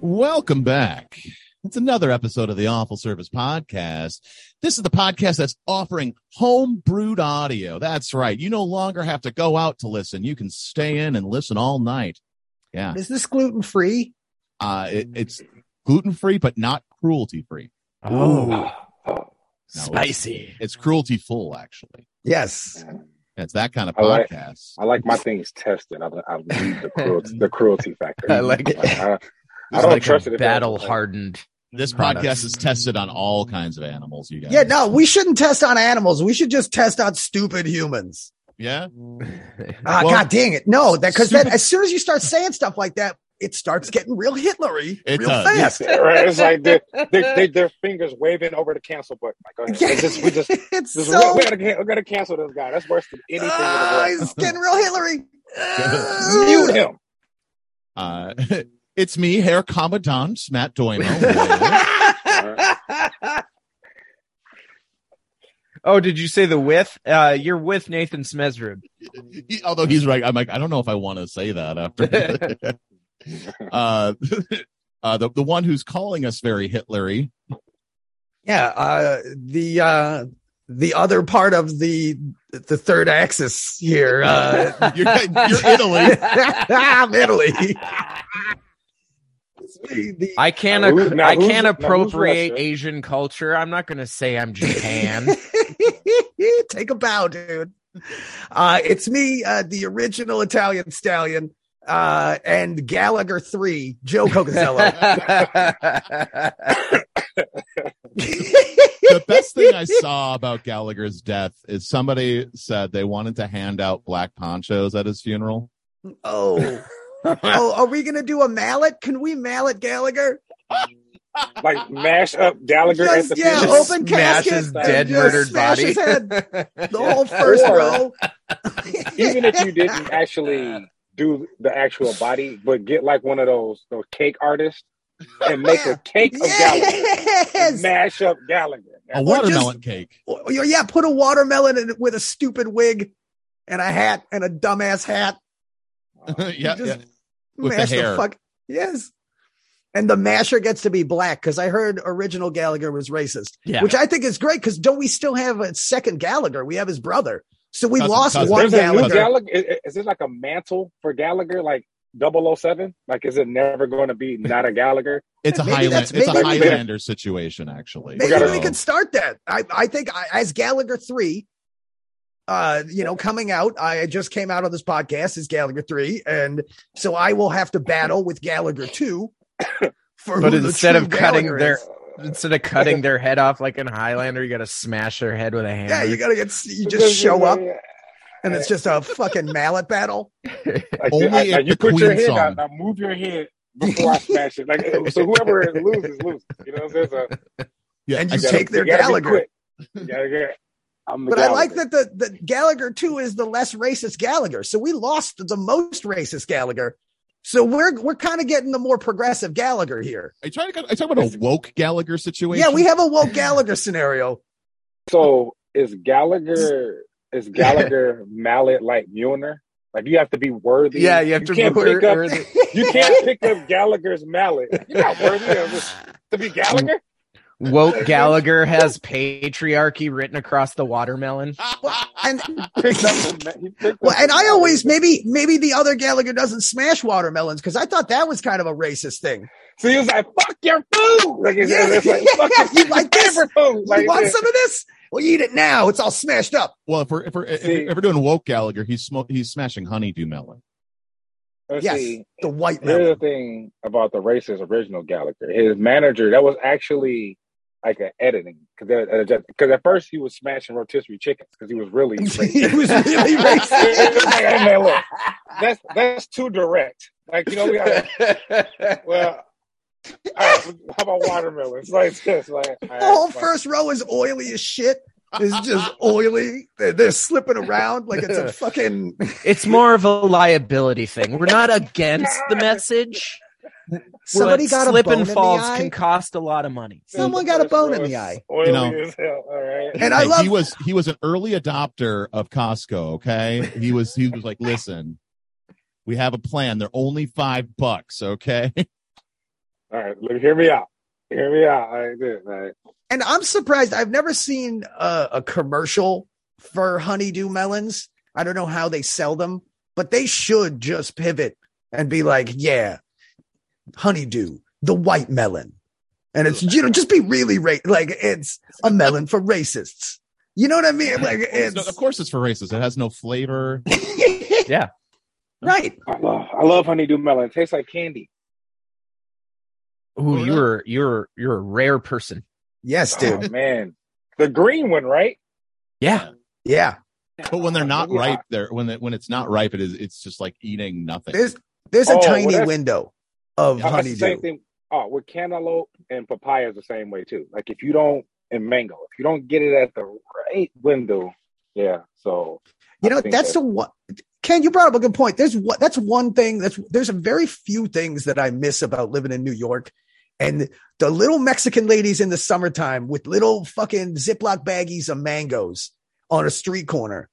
Welcome back. It's another episode of the Awful Service Podcast. This is the podcast that's offering home brewed audio. That's right. You no longer have to go out to listen. You can stay in and listen all night. Yeah. Is this gluten free? Uh, it, it's gluten free, but not cruelty free. Oh, spicy. It's, it's cruelty full, actually. Yes. It's that kind of I like- podcast. I like my things tested. I, I leave the cruelty, the cruelty factor. I like it. I, I It's don't like trust a it. battle hardened. This products. podcast is tested on all kinds of animals, you guys. Yeah, no, we shouldn't test on animals. We should just test on stupid humans. Yeah. Ah, Well, God dang it. No, that because then as soon as you start saying stuff like that, it starts getting real Hitlery It real does. fast. Yeah, right. It's like they, they, they, their fingers waving over the cancel button. Like, go. It's just, we just, it's just so we, gotta, we gotta cancel this guy. That's worse than anything ah, in the it's getting real Hillary. world. Mute him. Uh, it's me, Herr Commandant Matt Doimo. oh, did you say the with? Uh, you're with Nathan Smezrib. He- Although he's right. I'm like, I don't know if I want to say that after. uh, uh, the, the one who's calling us very Hitlery. Yeah, uh, the uh, the other part of the the third axis here. Uh, You're, you're Italy. I'm Italy. It's the- I can't. Now who- I can't appropriate Asian culture. I'm not going to say I'm Japan. Take a bow, dude. Uh, it's me, uh, the original Italian stallion, uh, and Gallagher three, Joe Cocazello. the best thing I saw about Gallagher's death is somebody said they wanted to hand out black ponchos at his funeral. oh, oh, are we gonna do a mallet? Can we mallet Gallagher? Like mash up Gallagher at the yeah, funeral. open casket his dead, just murdered smash body. his head. The whole first Or- row. Even if you didn't actually do the actual body, but get like one of those those cake artists and make Yeah. a cake of Gallagher. Yes. And mash up Gallagher. A watermelon cake. Or- or, yeah, put a watermelon in with a stupid wig and a hat and a dumbass hat. Uh, yeah, Just yeah. With the mash hair. fuck. Yes. And the masher gets to be black because I heard original Gallagher was racist, yeah. which I think is great because don't we still have a second Gallagher? We have his brother. So we Cousin- lost cousin. one There's a Gallagher. Gallagher. Is, is it like a mantle for Gallagher, like 007? Like, is it never going to be not a Gallagher? It's a Maybe Highland. It's a maybe- Highlander situation, actually. Maybe gotta- we could start that. I, I think I, as Gallagher three, uh, you know, coming out, I just came out on this podcast is Gallagher three, and so I will have to battle with Gallagher two. For But instead true of cutting Gallagher their- is. Instead of cutting their head off like in Highlander, you got to smash their head with a hammer. yeah, you gotta get you just show up and it's just a fucking mallet battle. Like, Only I- if you the put your Queen head song. out. Now move your head before I smash it. Like, so whoever loses, loses. You know, what I'm a Yeah, and I you gotta- take their you gotta be Gallagher. quick. You gotta get- I'm the But I like that the, the Gallagher 2 is the less racist Gallagher. So we lost the most racist Gallagher. So we're we're kind of getting the more progressive Gallagher here. Are you trying to? Are you talking about a woke Gallagher situation? Yeah, we have a woke Gallagher scenario. So is Gallagher is Gallagher mallet like Mjolnir? Like you have to be worthy. yeah, you have to can't be pick up. You can't pick up Gallagher's mallet. You're not worthy of to be Gallagher. Woke Gallagher has patriarchy written across the watermelon. And Picked up the ma- he picked up well, and I always maybe maybe the other Gallagher doesn't smash watermelons because I thought that was kind of a racist thing. So he was like, "Fuck your food!" Like it's, Yeah. it's like, "Fuck your You like this? favorite food." Like you want some of this? Well, eat it now. It's all smashed up. Well, if we're if we're if, See- if we're doing woke Gallagher, he's smoke he's smashing honeydew melon. Let's Yes, see. the white Here's the thing about the racist original Gallagher. His manager, that was actually like an editing because because at first he was smashing rotisserie chickens because he was really he was really racist. like, hey, man, look, that's that's too direct. Like you know, we got well. All right, how about watermelons? Like this, like all The whole fine. first row is oily as shit. It's just oily. They're, they're slipping around like it's a fucking. It's more of a liability thing. We're not against the message. Somebody but got a slip bone and in the falls eye. can cost a lot of money. Someone got a bone in the eye. Oily You know. as hell. All right. And I Hey, love he was he was an early adopter of Costco. Okay, he was he was like, listen, we have a plan. They're only five bucks. Okay, All right. Look, hear me out. Hear me out. All right. Good. All right. And I'm surprised. I've never seen a, a commercial for honeydew melons. I don't know how they sell them, but they should just pivot and be like, yeah, honeydew, the white melon. And it's, you know, just be really ra- like it's a melon for racists. You know what I mean? Like it's of course it's for racists. It has no flavor. Yeah. right. I love, I love honeydew melon. It tastes like candy. Ooh, Oh, you're you're you're a rare person. Yes, Oh, dude. man. The green one, right? Yeah. Yeah. But when they're not Yeah. ripe, they're when it, when it's not ripe, it is it's just like eating nothing. There's there's a Oh, tiny that's- window of that's the same honeydew. thing. Oh, with cantaloupe and papaya is the same way too. Like if you don't and mango, if you don't get it at the right window, yeah. So You I know, that's that- the one. Ken, you brought up a good point. There's what that's one thing that's there's a very few things that I miss about living in New York, and the little Mexican ladies in the summertime with little fucking Ziploc baggies of mangoes on a street corner.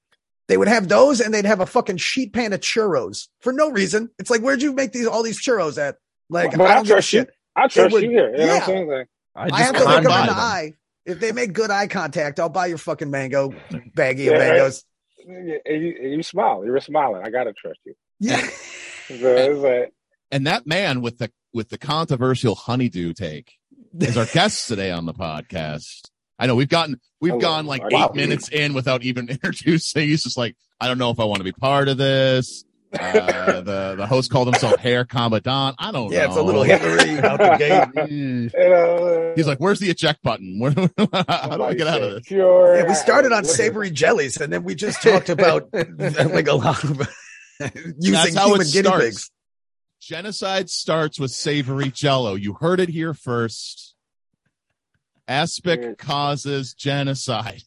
They would have those, and they'd have a fucking sheet pan of churros for no reason. It's like, where'd you make these all these churros at? Like, But I I don't give a trust you. I trust would- you here. You know what yeah. I'm saying? Like, I I have to look can't them in the eye. If they make good eye contact, I'll buy your fucking mango baggie Yeah, of right. mangoes. and you, and you smile. You're smiling. I gotta trust you. Yeah. So it's like, And that man with the with the controversial honeydew take is our guest today on the podcast. I know we've gotten we've Hello. gone like eight Wow. minutes in without even introducing. He's just like, I don't know if I want to be part of this. Uh, the the host called himself Herr Commandant. I don't Yeah, know. it's a little Hillary out the gate. You know, He's like, "Where's the eject button? Where, how do I get out of this?" Pure. Yeah, we started on savory jellies, and then we just talked about like a lot of using That's how human it guinea starts. pigs. Genocide starts with savory jello. You heard it here first. Aspic Yeah. causes genocide.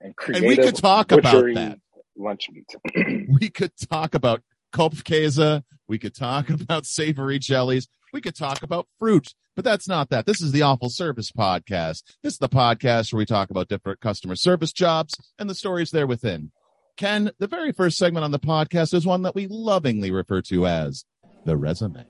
And, And we could talk about that. Lunch meat. We could talk about Kopfkäse. We could talk about savory jellies. We could talk about fruit, but that's not that. This is the Awful Service Podcast. This is the podcast where we talk about different customer service jobs and the stories there within. Ken, the very first segment on the podcast is one that we lovingly refer to as the resume.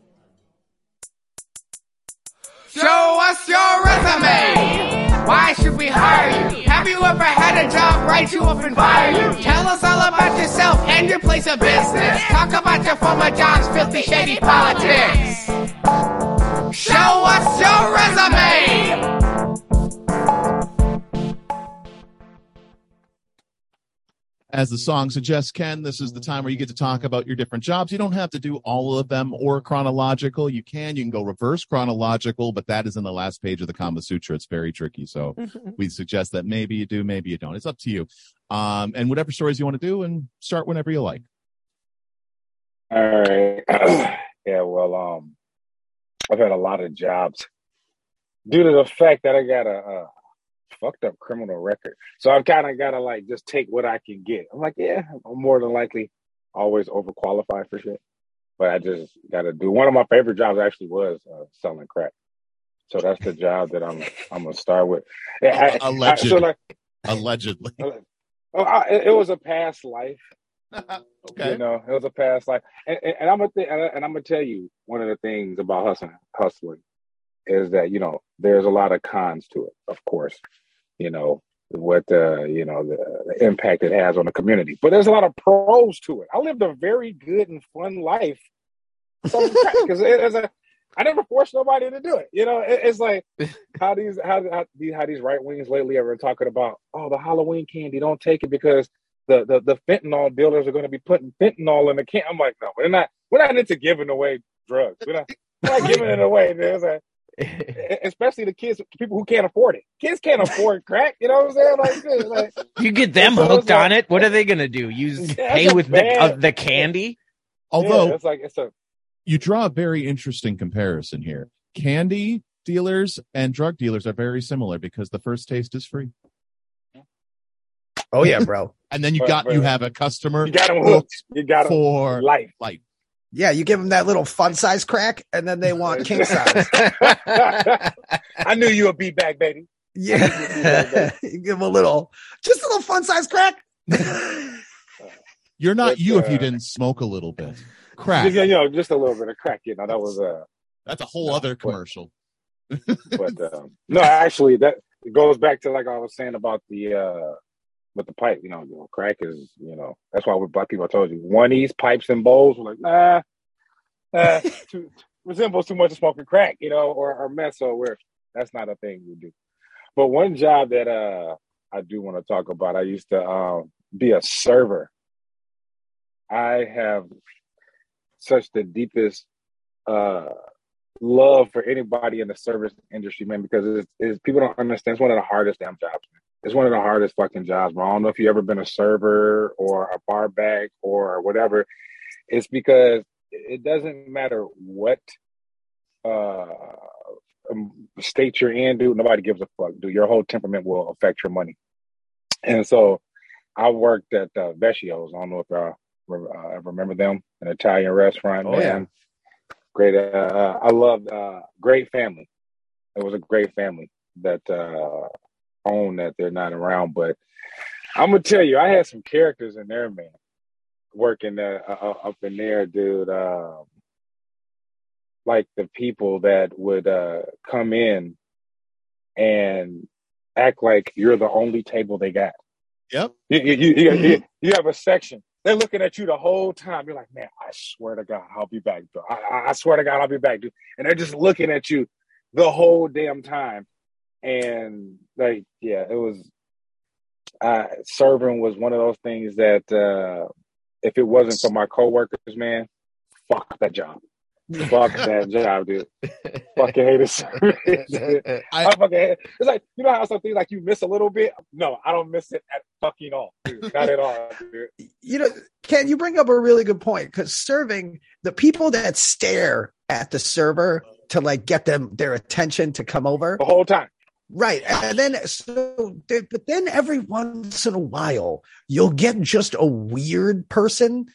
Show us your resume. Why should we hire you? Have you ever had a job write you up and fire you? Tell us all about yourself and your place of business. Talk about your former jobs, filthy, shady politics. Show us your resume. As the song suggests, Ken, this is the time where you get to talk about your different jobs. You don't have to do all of them or chronological. You can, you can go reverse chronological, but that is in the last page of the Kama Sutra. It's very tricky. So we suggest that maybe you do, maybe you don't. It's up to you. Um, and whatever stories you want to do and start whenever you like. All right. yeah, well, um, I've had a lot of jobs due to the fact that I got a, uh fucked up criminal record. So I've kind of got to like just take what I can get. I'm like, yeah, I'm more than likely always overqualified for shit. But I just got to do. One of my favorite jobs actually was uh, selling crack. So that's the job that I'm I'm gonna start with. I- I- so like, Allegedly. oh, I, it was a past life. okay. You know, it was a past life, and, and, and I'm gonna th- and I'm gonna tell you one of the things about hustling, hustling, is that you know there's a lot of cons to it. Of course, you know what the you know the, the impact it has on the community, but there's a lot of pros to it. I lived a very good and fun life because it, it's a I never forced nobody to do it. You know, it, it's like how these how how, these- how these right wings lately have been talking about. Oh, the Halloween candy, don't take it because the the, the fentanyl dealers are going to be putting fentanyl in the can. I'm like, no, we're not. We're not into giving away drugs. We're not, we're not giving it away. There's a, especially the kids, people who can't afford it. Kids can't afford crack. You know what I'm saying? Like, like you get them So hooked like- on it. What are they gonna do? Use Yeah, pay with the uh, the candy? Although yeah, it's like it's a you draw a very interesting comparison here. Candy dealers and drug dealers are very similar because the first taste is free. Oh yeah, bro. And then you Right, got you have a customer You got them hooked. You got them for life. life. Yeah, you give them that little fun size crack, and then they want king size. I knew you would be back, baby. Yeah, you give them a little, just a little fun size crack. You're not But, you if you uh, didn't smoke a little bit. Crack. Yeah, you know, just a little bit of crack. You know, that was uh That's a whole No, other but- commercial. but um, no, actually, that goes back to like I was saying about the uh with the pipe. You know, you know, crack is you know that's why with black people I told you one these pipes and bowls were like nah, nah too, resembles too much of smoking crack, you know, or or meth. So we're that's not a thing we do. But one job that uh I do want to talk about, I used to um be a server. I have such the deepest uh love for anybody in the service industry, man, because it's, it's people don't understand. It's one of the hardest damn jobs. Man. It's one of the hardest fucking jobs. Bro. I don't know if you ever been a server or a bar back or whatever. It's because it doesn't matter what uh um, state you're in, dude. Nobody gives a fuck, dude. Your whole temperament will affect your money. And so, I worked at uh, Vecchio's. I don't know if y'all uh, remember them, an Italian restaurant. Oh, man. yeah. Great. Uh, I loved uh, great family. It was a great family that uh, owned that they're not around. But I'm gonna tell you, I had some characters in there, man, working uh, uh, up in there, dude. Um, like the people that would uh, come in and act like you're the only table they got. Yep. You, you, you, you, you have a section. They're looking at you the whole time. You're like, man, I swear to God, I'll be back. Bro. I- I swear to God, I'll be back, dude. And they're just looking at you the whole damn time. And like, yeah, it was. Uh, serving was one of those things that uh, if it wasn't for my coworkers, man, fuck that job. Fuck that job, dude. Fucking hate it. I- I fucking hate it. It's like you know how some things like you miss a little bit. No, I don't miss it at fucking all, dude. Not at all, dude. you know, Ken, you bring up a really good point because serving the people that stare at the server to like get them their attention to come over. The whole time. Right. And then, so, but then every once in a while, you'll get just a weird person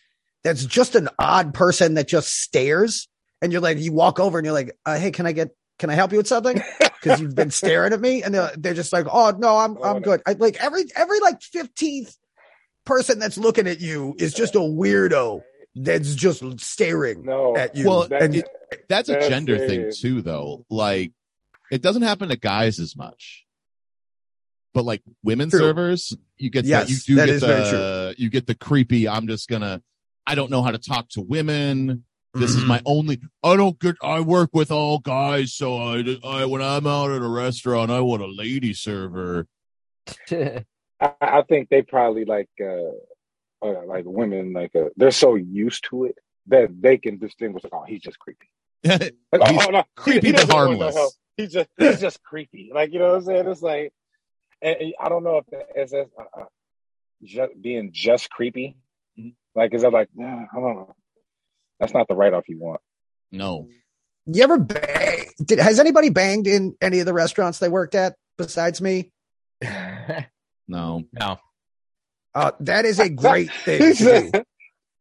that's just an odd person that just stares. And you're like, you walk over and you're like, uh, hey, can I get, can I help you with something? Because you've been staring at me. And they're, they're just like, oh, no, I'm, Oh, I'm good. I, like every, every like 15th person that's looking at you is just a weirdo that's just staring No. at you. Well, That- and it- That's a That's gender thing too, though. Like, it doesn't happen to guys as much, but like women True. servers, you get Yes, that. You do that get is very the you get the creepy. I'm just gonna. I don't know how to talk to women. This Mm-hmm. is my only. I don't get. I work with all guys, so I, I when I'm out at a restaurant, I want a lady server. I, I think they probably like uh, uh like women like uh, they're so used to it that they can distinguish. Oh, he's just creepy. Like, He's oh, no, creepy he but doesn't harmless. Help. He's just he's just creepy. Like you know what I'm saying? It's like, and, and I don't know if that- is that uh, uh, just being just creepy. Mhm. Like is that like nah, I don't know. That's not the write off you want. No, You ever bang? Did has anybody banged in any of the restaurants they worked at besides me? no. no. Uh, that is a great thing. To do.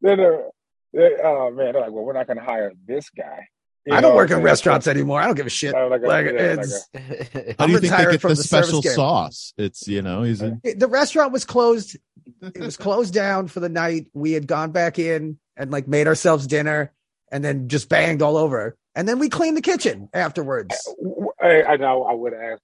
they're, they're, oh man, they're like, well, we're not going to hire this guy. You I don't know work in I'm restaurants anymore. I don't give a shit. Like, Like yeah, like it's How I'm do you think they retired get the the special sauce? It's you know he's a, the restaurant was closed. It was closed down for the night. We had gone back in and like made ourselves dinner and then just banged all over. And then we cleaned the kitchen afterwards. I, I know I would ask.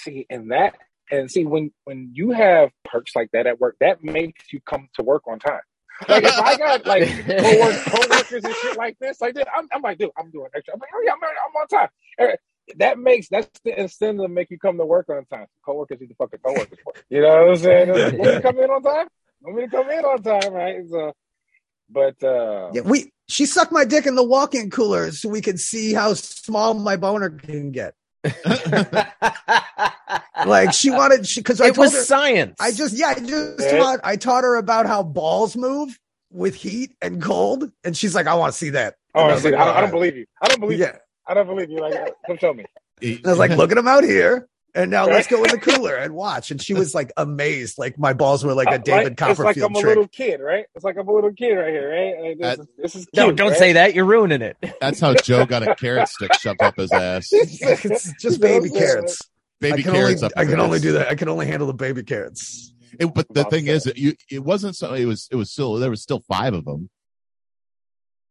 See, in that, and see when when you have perks like that at work, that makes you come to work on time. Like if I got like co-work, co-workers and shit like this, like that, I'm, I'm like, dude, I'm doing extra. I'm like, oh yeah, I'm, I'm on time. That makes that's the incentive to make you come to work on time. Coworkers need to fucking coworkers for. You know what I'm saying? Like, Want me to come in on time? Want me to come in on time, right? So, but uh, Yeah, we she sucked my dick in the walk-in cooler so we could see how small my boner can get. Like she wanted she because it told was her science. I just yeah, I just Yeah. taught I taught her about how balls move with heat and cold, and she's like, I want to see that. oh, I I, see, like, I, don't, I don't believe you. I don't right." believe you. Yeah, I don't believe you. Like, come show me. I was like, look at him out here. And now let's go in the cooler and watch. And she was like amazed. Like my balls were like a uh, David Right? It's like I'm a trick. little kid, right? It's like I'm a little kid right here, right? Like, this, That- is, this is No, don't right? say that. You're ruining it. That's how Joe got a carrot stick shoved up his ass. it's just baby carrots. Baby I can carrots only, up I can only ass. do that. I can only handle the baby carrots. It, but the thing is, that you it wasn't so. It was it was still there was still five of them.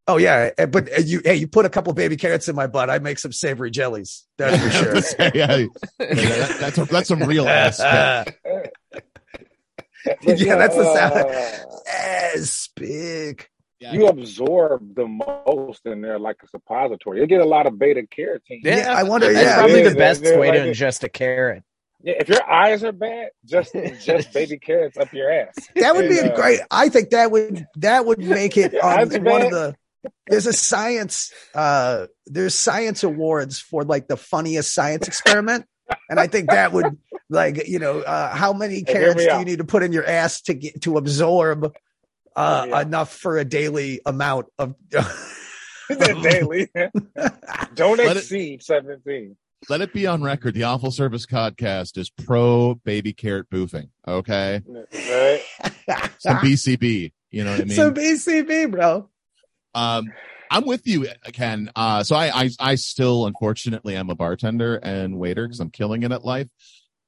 Oh yeah, eh, but uh, you hey, you put a couple baby carrots in my butt, I make some savory jellies. That's for sure. yeah, that- that's a, that's some real ass. spit. But, Yeah, that's the sound. uh, Ass big. Yeah. you absorb the most in there like a suppository. You get a lot of beta carotene. Yeah, I wonder- That's yeah. probably Yeah, the best they're way to like- ingest a carrot. Yeah, if your eyes are bad, just ingest baby carrots up your ass. That would be And, a uh, great. I think that would that would make it um, I'd be one of the. There's a science. uh There's science awards for like the funniest science experiment, and I think that would like you know uh how many carrots me do out. you need to put in your ass to get to absorb uh Hear enough for a daily amount of. daily. Don't Let it- exceed 17. Let it be on record. The Awful Service podcast is pro baby carrot boofing. Okay, Right? some BCB. You know what I mean? so BCB, bro. Um, I'm with you, Ken. Uh, so I, I, I still, unfortunately, I'm a bartender and waiter because I'm killing it at life.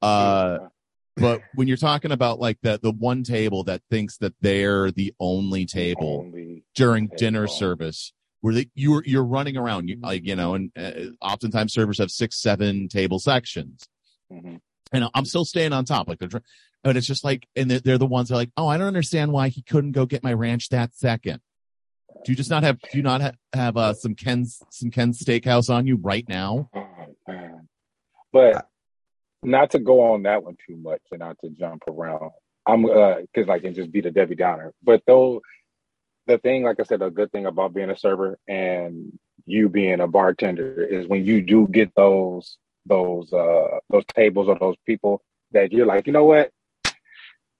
Uh, but when you're talking about like the the one table that thinks that they're the only table Only- during Table. dinner service, where they, you're you're running around, you, like you know, and uh, oftentimes servers have six, seven table sections, Mhm. and I'm still staying on top, like they're. But it's just like, and they're, they're the ones that are like, oh, I don't understand why he couldn't go get my ranch that second. Do you just not have? Do you not ha- have uh, some Ken's some Ken's Steakhouse on you right now? Oh. But not to go on that one too much and not to jump around. I'm uh because I can just be the Debbie Downer. But though the thing, like I said, a good thing about being a server and you being a bartender is when you do get those those uh those tables or those people that you're like, you know what?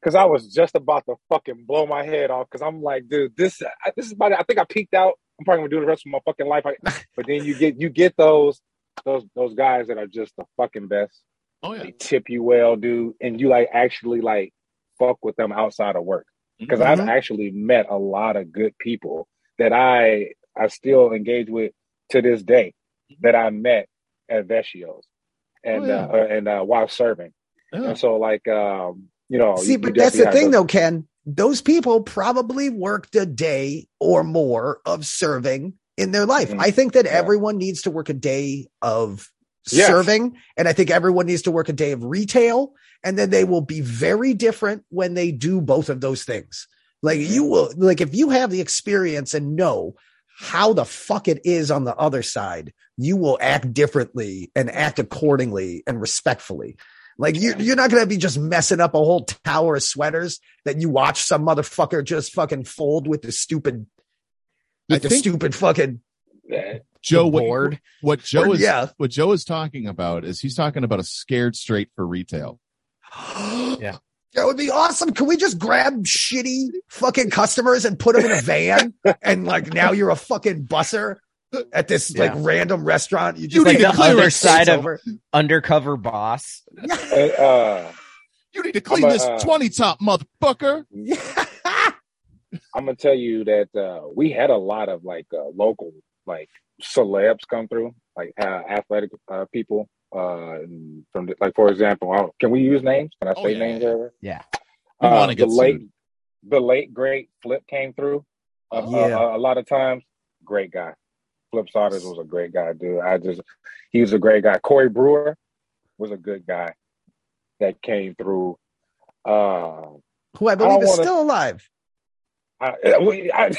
Because I was just about to fucking blow my head off because I'm like, dude, this I- this is about it. I think I peaked out. I'm probably gonna do the rest of my fucking life. I, but then you get you get those those those guys that are just the fucking best. Oh yeah, They tip you well, dude, and you like actually like fuck with them outside of work. Because I've Mhm. actually met a lot of good people that I I still engage with to this day that I met at Vecchio's and Oh, yeah. uh, and uh, while serving. Yeah. And so like um you know See, you- but you that's the thing, though, Ken. Those people probably worked a day or more of serving in their life. Mhm. I think that Yeah. everyone needs to work a day of Yes. serving, and I think everyone needs to work a day of retail, and then they will be very different when they do both of those things. Like you will, like if you have the experience and know how the fuck it is on the other side, you will act differently and act accordingly and respectfully. Like you, you're not gonna be just messing up a whole tower of sweaters that you watch some motherfucker just fucking fold with the stupid, I with the think stupid fucking. Joe, what, board. what Joe Or- is yeah. what Joe is talking about is he's talking about a scared straight for retail. yeah, that would be awesome. Can we just grab shitty fucking customers and put them in a van and like now you're a fucking busser at this like random restaurant? You just You like need take to the clear other side of over. undercover boss. Uh, You need to clean a, this uh, twenty top motherfucker. I'm gonna tell you that uh, we had a lot of like uh, local like celebs come through, like uh, athletic uh, people. Uh, from the, like for example, uh, can we use names? Can I Oh, say yeah, names? yeah. Ever? Yeah. We Uh, get the late, sued. the late great Flip came through. Oh, yeah. uh, a lot of times, great guy. Flip Saunders was a great guy, dude. I just he was a great guy. Corey Brewer was a good guy that came through. Uh, Who I I believe don't is wanna- still alive. I, we- I,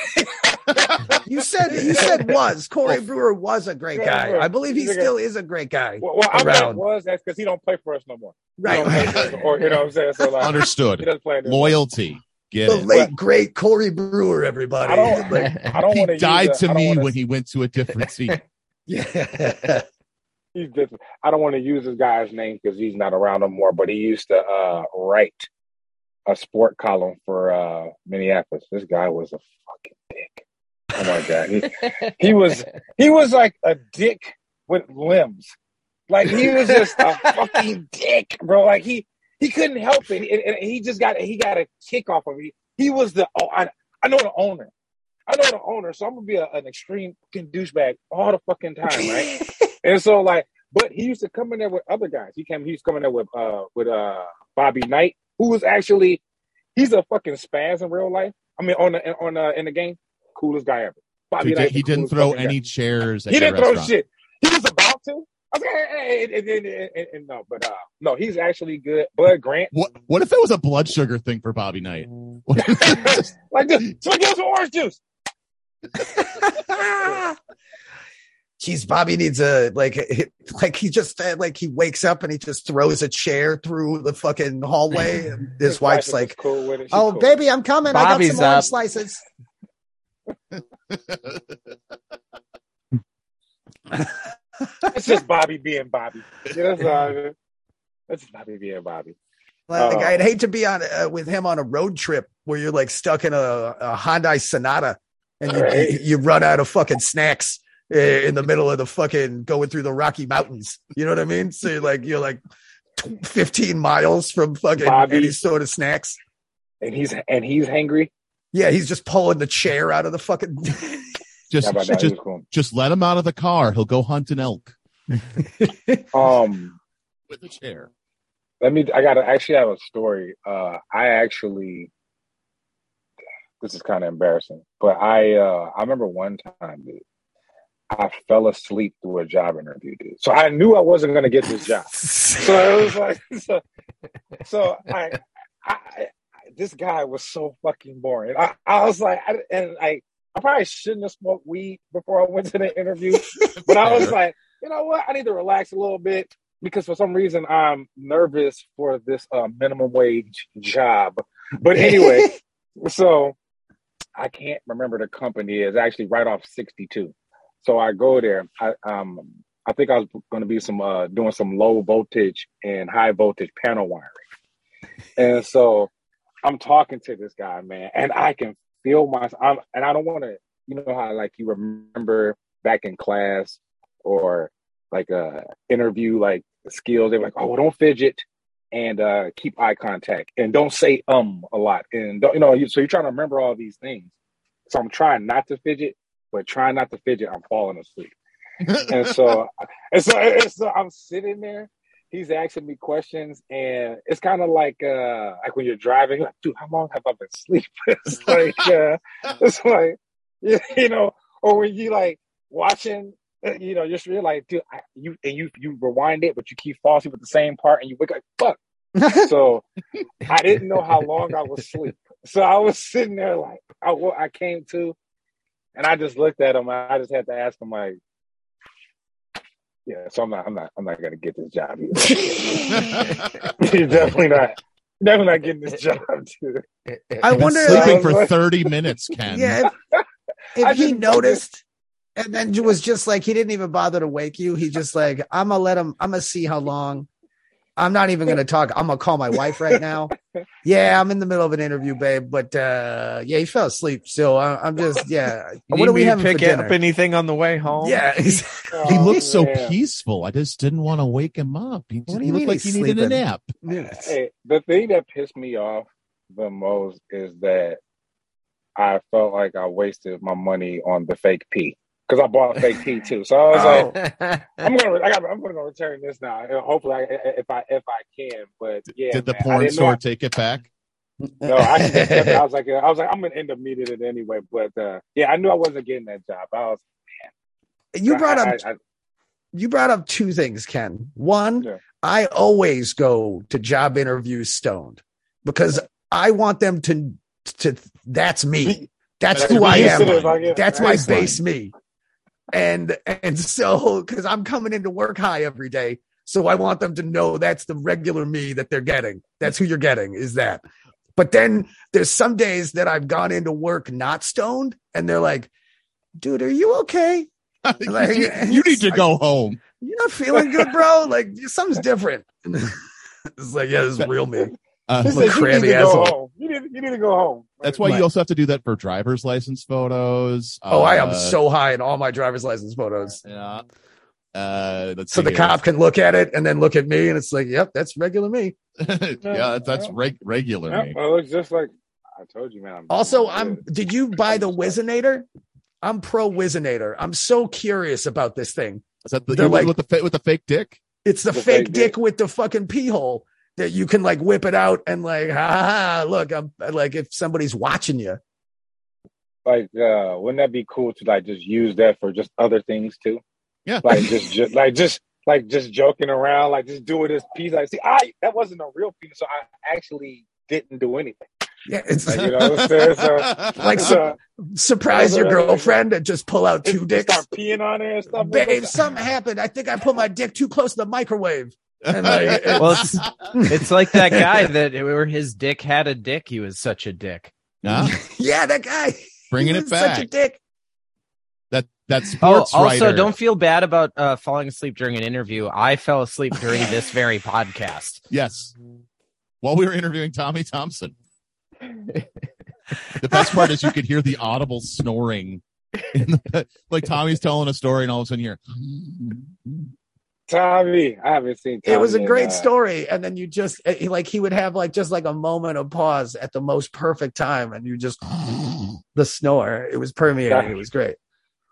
You said you said was Corey Brewer was a great Yeah, guy. I believe he he's a still is a great guy. well, well, I'm not was that's because he don't play for us no more. Right. don't us, or you know what I'm saying. So like, he Understood. doesn't play. Loyalty. Get the it. late great Corey Brewer, everybody. I don't. Like, I don't He died use to a- I me wanna- when he went to a different seat. yeah. he's different. I don't want to use this guy's name because he's not around no more. But he used to uh, write a sport column for uh, Minneapolis. This guy was a fucking dick. Oh my god, he, he was he was like a dick with limbs. Like he was just a fucking dick, bro. Like he he couldn't help it, and, and he just got he got a kick off of me. He was the oh I I know the owner. I know the owner, so I'm gonna be a, an extreme fucking douchebag all the fucking time, right? and so like, but he used to come in there with other guys. He came, he was coming there with uh with uh Bobby Knight, who was actually he's a fucking spaz in real life. I mean, on the on uh, in the game, coolest guy ever. Bobby He, Knight, did, he didn't throw fucking guy. any chairs. At He didn't throw shit. He was about to. I was like, hey, hey, and, and, and, and, and no, but uh, no, he's actually good. Bud Grant, What What if it was a blood sugar thing for Bobby Knight? What if it was just- like this. So give us some orange juice. Jeez, Bobby needs a like, like he just uh, like he wakes up and he just throws a chair through the fucking hallway, and his wife wife's is like, cool with it. She's "Oh, cool. baby, I'm coming. Bobby's I got some orange up. slices." It's just Bobby being Bobby. Yeah, that's all. it is. That's just Bobby being Bobby. Like, Oh. I'd hate to be on uh, with him on a road trip where you're like stuck in a, a Hyundai Sonata and you, Right. you, you run out of fucking snacks uh, in the middle of the fucking going through the Rocky Mountains. You know what I mean? So you're like you're like tw- 15 miles from fucking Bobby. any sort of snacks. And he's and he's hangry. Yeah, he's just pulling the chair out of the fucking. just How about that? He just cool. just let him out of the car. He'll go hunt an elk Um, with a chair. let me. I got to actually have a story. Uh, I actually. This is kind of embarrassing, but I uh I remember one time, dude. I fell asleep through a job interview, dude. So I knew I wasn't gonna get this job. So it was like, so, so I, I, I, this guy was so fucking boring. I, I was like, I, and I, I probably shouldn't have smoked weed before I went to the interview, but I was like, you know what? I need to relax a little bit because for some reason I'm nervous for this uh, minimum wage job. But anyway, so I can't remember the company. is actually right off 62. So I go there. I um I think I was going to be some uh doing some low voltage and high voltage panel wiring. And so I'm talking to this guy, man, and I can feel my I'm, and I don't want to, you know how like you remember back in class or like a interview like skills. They're like, oh, don't fidget and uh keep eye contact and don't say um a lot and don't you know you, so you're trying to remember all these things. So I'm trying not to fidget, but trying not to fidget, I'm falling asleep and so and so, and so I'm sitting there. He's asking me questions, and it's kind of like uh like when you're driving, you're like, dude, how long have I been sleeping? it's like uh, it's like you, know, or when you like watching, uh, you know, you're, you're like, dude, I, you and you you rewind it, but you keep falling asleep with the same part, and you wake up, fuck. So I didn't know how long I was asleep. So I was sitting there like I, I came to, and I just looked at him. And I just had to ask him like, yeah. So I'm not, I'm not, I'm not gonna get this job. You're definitely not, definitely not getting this job, dude. I I've been wonder, sleeping like- for 30 minutes, Ken. Yeah, if, if he noticed and then was just like he didn't even bother to wake you. He just like I'm gonna let him. I'm gonna see how long. I'm not even gonna talk. I'm gonna call my wife right now. Yeah, I'm in the middle of an interview, babe. But uh yeah, he fell asleep. So I, I'm just yeah. You what do we me to having for pick up anything on the way home? yeah, he's- He Oh, looked so man. peaceful. I just didn't want to wake him up. He, What he looked like he he's needed a sleeping? nap. Hey, the thing that pissed me off the most is that I felt like I wasted my money on the fake pee because I bought a fake pee too. So I was Oh. like, I'm gonna, I got, I'm gonna return this now. And Hopefully, I, if I, if I can. But yeah, Did the man, porn didn't know store take it back? No, I, it. I was like, I was like, I'm gonna end up needing it anyway. But uh, yeah, I knew I wasn't getting that job. I was. man. you brought I- up I- I- you brought up two things, Ken. One, Yeah. I always go to job interviews stoned because I want them to to that's me. That's That's who I am. Like, yeah, That's my Baseline. base me. And and so because I'm coming into work high every day. So I want them to know that's the regular me that they're getting. That's who you're getting, is that. But then there's some days that I've gone into work not stoned, and they're like, dude, are you okay? Like- you, you need to go home. You're not feeling good, bro. Like something's different. it's like, yeah, this is real me. Uh, He I'm you need to go home. You need, you need to go home. that's why Right. you also have to do that for driver's license photos. Oh, I am Uh, so high in all my driver's license photos. Yeah. Uh, So the here. cop can look at it and then look at me, and it's like, yep, that's regular me. yeah, that's, that's reg- regular Yeah, me. well, it looks just like I told you, man. I'm Also, I'm. good. Did you buy the Whizzinator? I'm pro Whizzinator. I'm so curious about this thing. Is that the, They're like- with the fa- with the fake dick? It's the, The fake fake dick dick. with the fucking pee hole that you can like whip it out and like, ha ha. ha, Look, I'm like if somebody's watching you. like uh wouldn't that be cool to like just use that for just other things too Yeah. like just, just like just like just joking around like just doing this piece like see i that wasn't a real piece so i actually didn't do anything Yeah, it's like, you know what i'm saying so Like surprise your girlfriend and just pull out two dicks. start peeing on her and stuff Babe, something happened. I think I put my dick too close to the microwave. And like, it- Well, it's, it's like that guy that where his dick had a dick. He was such a dick. Huh? yeah, that guy. Bringing he it back. Such a dick. That that Oh, sports also, writer. don't feel bad about uh, falling asleep during an interview. I fell asleep during this very podcast. Yes. While we were interviewing Tommy Thompson. the best part is you could hear the audible snoring. In the, like Tommy's telling a story, and all of a sudden you're. Tommy i haven't seen tommy It was a in, great uh, story. And then you just, eh, like, he would have like just like a moment of pause at the most perfect time. And you just, the snore, it was permeating. It was great.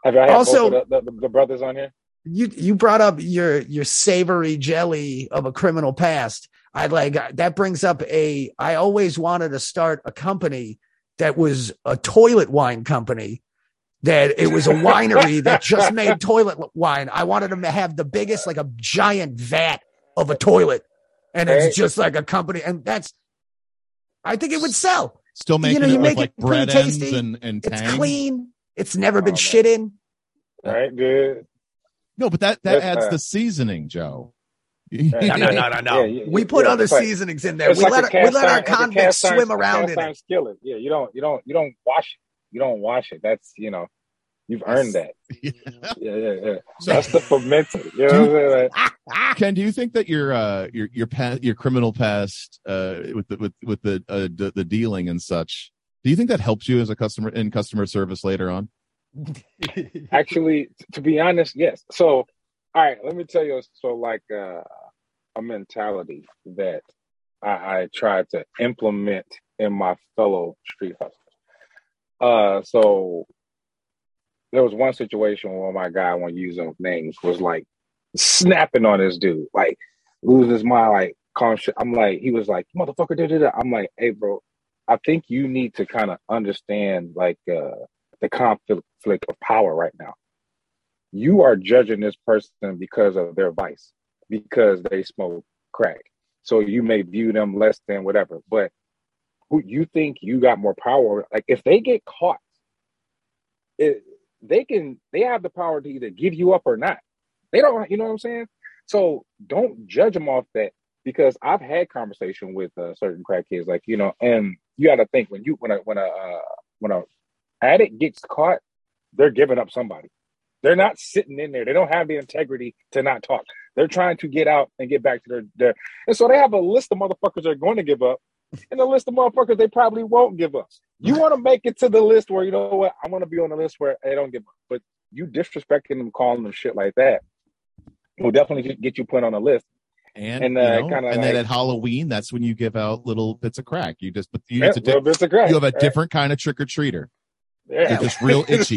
have y'all Also- also the, the, the brothers on here you you brought up your your savory jelly of a criminal past. I like that brings up a I always wanted to start a company that was a toilet wine company. That it was a winery that just made toilet wine. I wanted them to have the biggest, like a giant vat of a toilet, and Right. it's just like a company, and that's. I think it would sell. Still making know, it you with make like it pretty bread ends tasty. and and It's clean. It's never been Oh, shit in. right good No, but that that That's, adds the seasoning, Joe. No, no, no, no, no. Yeah, yeah, we put yeah, other seasonings in there. We like let our, we let our iron- it's a convicts swim around cast in iron it. skillet. Yeah, you don't, you don't, you don't wash it. You don't wash it. That's you know, you've earned that. Yeah, yeah, yeah. So- That's the fermented. You know what I'm saying? Ken, do you think that your uh your your past your criminal past uh with the with with the uh, the, the dealing and such, do you think that helps you as a customer in customer service later on? actually, to be honest, yes. So, all right, let me tell you. So, like, uh, a mentality that I, I try to implement in my fellow street hustlers. Uh, so there was one situation where my guy, use those names, was like snapping on this dude, like losing his mind, like calling shit. I'm like, he was like, motherfucker, da da da. I'm like, hey, bro, I think you need to kind of understand like uh the conflict of power right now. You are judging this person because of their vice, because they smoke crack. So you may view them less than whatever, but who you think you got more power? Like if they get caught, it, they can they have the power to either give you up or not. They don't, you know what I'm saying? So don't judge them off that because I've had conversation with uh, certain crack kids, like you know, and you got to think when you when a when a uh, when a addict gets caught, they're giving up somebody. They're not sitting in there. They don't have the integrity to not talk. They're trying to get out and get back to their, their and so they have a list of motherfuckers they're going to give up and the list of motherfuckers they probably won't give us. You want to make it to the list where you know what I want to be on the list where they don't give up, but you disrespecting them, calling them shit like that will definitely get you put on a list. And And, you uh, know, kinda and then at Halloween, that's when you give out little bits of crack. You just but you, Yeah, di- bits of crack, you have a right? different kind of trick or treater. Yeah. They're just real itchy.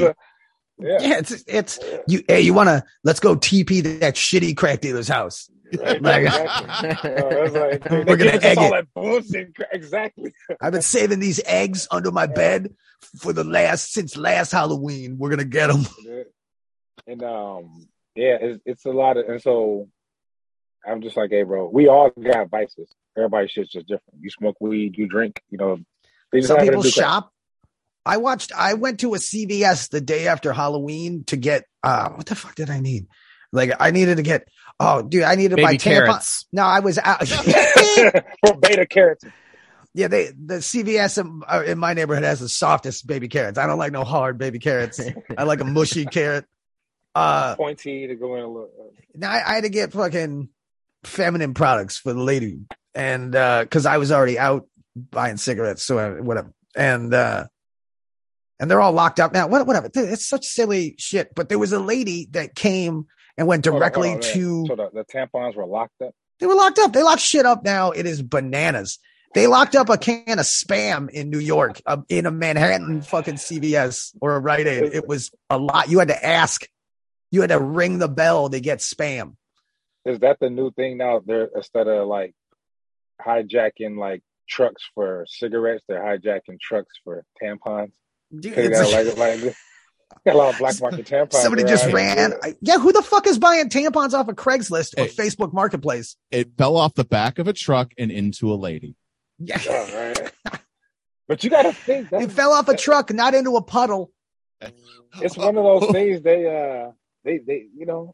Yeah. Yeah, it's it's you. Hey, you want to let's go TP that shitty crack dealer's house. Right, Like- exactly. No, like, they, We're gonna egg it. bullshit. Exactly. I've been saving these eggs under my bed for the last since last Halloween. We're gonna get them. And um, yeah, it's, it's a lot of, and so I'm just like, hey, bro, we all got vices. Everybody's shit's just different. You smoke weed, you drink, you know. Some people shop. Shop. I watched. I went to a CVS the day after Halloween to get. uh What the fuck did I need? Like I needed to get. Oh, dude, I needed my Baby tampon. carrots. No, I was out. for beta carrots. Yeah, they the CVS in, uh, in my neighborhood has the softest baby carrots. I don't like no hard baby carrots. I like a mushy carrot. Uh, Pointy to go in a little. now I, I had to get fucking feminine products for the lady, and uh, because I was already out buying cigarettes, so I, whatever, and uh, and they're all locked up now. What, whatever, it's such silly shit. But there was a lady that came and went directly hold on, to. So the, the tampons were locked up. They were locked up. They locked shit up now. It is bananas. They locked up a can of spam in New York, uh, in a Manhattan fucking CVS or a Rite Aid. It was a lot. You had to ask. You had to ring the bell to get spam. Is that the new thing now? They're instead of like hijacking like trucks for cigarettes, they're hijacking trucks for tampons. Dude, 'Cause you it's got, like- like, like, got a lot of black market tampons. somebody just ran. I- Yeah, who the fuck is buying tampons off of Craigslist or Hey. Facebook Marketplace? It fell off the back of a truck and into a lady. Yeah. Oh, right. But you got to think It that fell off a truck, not into a puddle. it's one of those things. They uh, they they you know,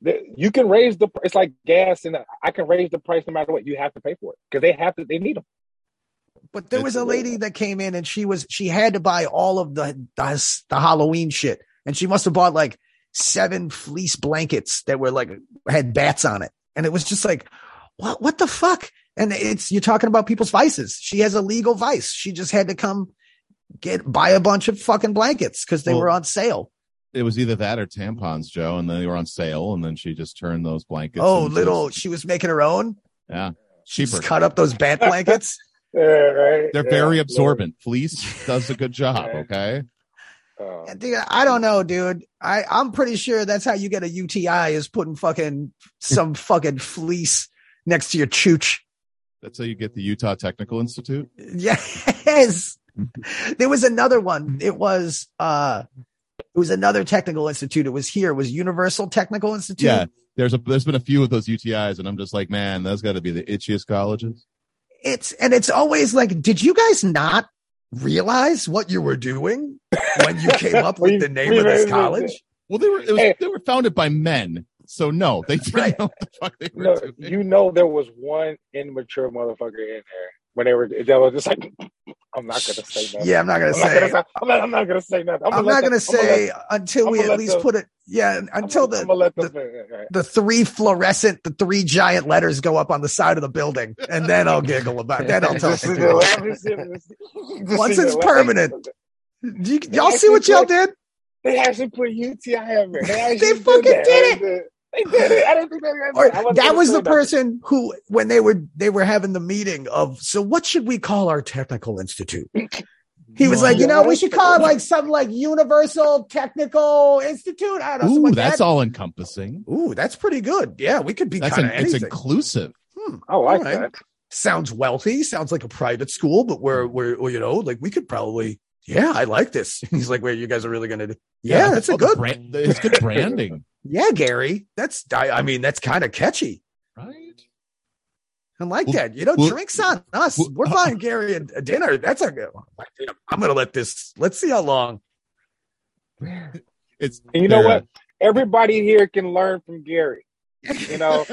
they, you can raise the. It's like gas, and I can raise the price no matter what. You have to pay for it because they have to. They need them. But there was a lady that came in and she was she had to buy all of the the, the Halloween shit, and she must have bought like seven fleece blankets that were like had bats on it, and it was just like, what what the fuck? And it's you're talking about people's vices. She has a legal vice. She just had to come get buy a bunch of fucking blankets because they Well, were on sale. It was either that or tampons, Joe, and then they were on sale, and then she just turned those blankets. Oh, little, she was making her own. yeah, She cut up those bat blankets. Yeah, right. They're Yeah, very yeah. absorbent. Fleece does a good job. Yeah. Okay, And dude, I don't know, dude. I, I'm pretty sure that's how you get a UTI is putting fucking some fucking fleece next to your chooch. that's how you get the Utah Technical Institute. Yes. there was another one. It was uh it was another technical institute. It was here. It was Universal Technical Institute. Yeah, there's a there's been a few of those UTIs, and I'm just like, man, those got to be the itchiest colleges. It's and it's always like, did you guys not realize what you were doing when you came up with the name of this college? Well, they were it was, Hey. they were founded by men, so no, they didn't Right. know what the fuck they were no, doing. you know there was one immature motherfucker in there when they were. That was just like, I'm not gonna say nothing. Yeah, I'm not gonna I'm not say. gonna say. I'm not, I'm not gonna say nothing. I'm let not gonna say until I'm we gonna at least put it. Yeah, until I'm, the I'm the- the, the three fluorescent, the three giant letters go up on the side of the building, and then I'll giggle about. it. Then I'll tell you. the- just see the- just Once it's permanent. You- y'all see what y'all did? They actually put UTI in there. They, They fucking that. did They They did it. I didn't think they were gonna do it. I wasn't that was the nothing. person who, when they were they were having the meeting of, so what should we call our technical institute? He was like, you know, we should call it like something like Universal Technical Institute. I don't know. Ooh, like that's that. all encompassing. Ooh, that's pretty good. Yeah, we could be That's kind an, of it's inclusive. Hmm, I like all right. that. Sounds wealthy. Sounds like a private school, but we're we're well, you know, like we could probably. Yeah, I like this. He's like, wait, you guys are really gonna do? Yeah, that's a good. brand. It's good branding, Yeah, Gary. That's. I, I mean, that's kind of catchy. right? I like Well- that. You know, well- drinks on us. well- We're uh, buying Gary a, a dinner. That's a good. One. I'm gonna let this. Let's see how long. It's And you know what? Everybody here can learn from Gary. You know,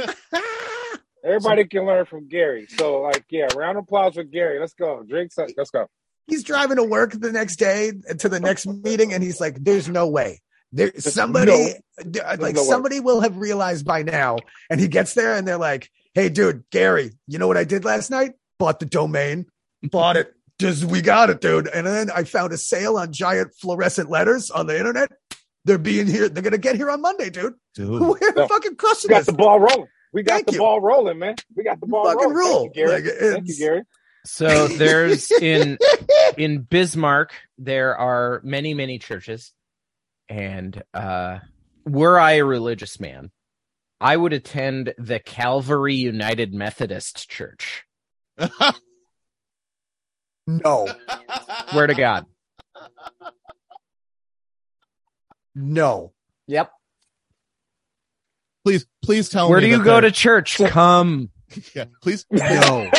everybody can learn from Gary. So, like, yeah, round of applause for Gary. Let's go. Drinks. up. Let's go. He's driving to work the next day to the next meeting, and he's like, "There's no way." There, somebody, d- uh, like no somebody will have realized by now. And he gets there, and they're like, "Hey, dude, Gary, you know what I did last night? Bought the domain, bought it. Just we got it, dude." And then I found a sale on giant fluorescent letters on the internet. They're being here. They're gonna get here on Monday, dude. dude. We're No. fucking We crushing got this. the ball rolling. We got Thank the you. ball rolling, man. We got the ball Fucking rolling. rule. Thank you, Gary. Like, Thank you, Gary. So there's in in Bismarck there are many many churches, and uh, were I a religious man, I would attend the Calvary United Methodist Church. No, Swear to God. no. Yep. please, please tell Where me. Where do you go they're- to church? Come. Yeah, please, No.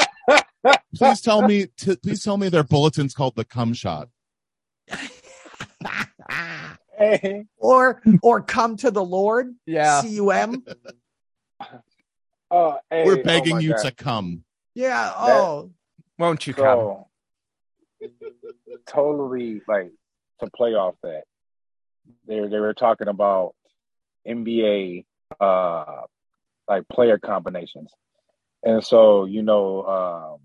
please tell me. T- please tell me their bulletin's called the cum shot. Hey. or or come to the Lord. Yeah. C U M. Oh, hey. We're Oh, begging my you God. to come. Yeah. Oh. Won't you come? Totally like to play off that. They they were talking about NBA uh like player combinations. And so, you know, um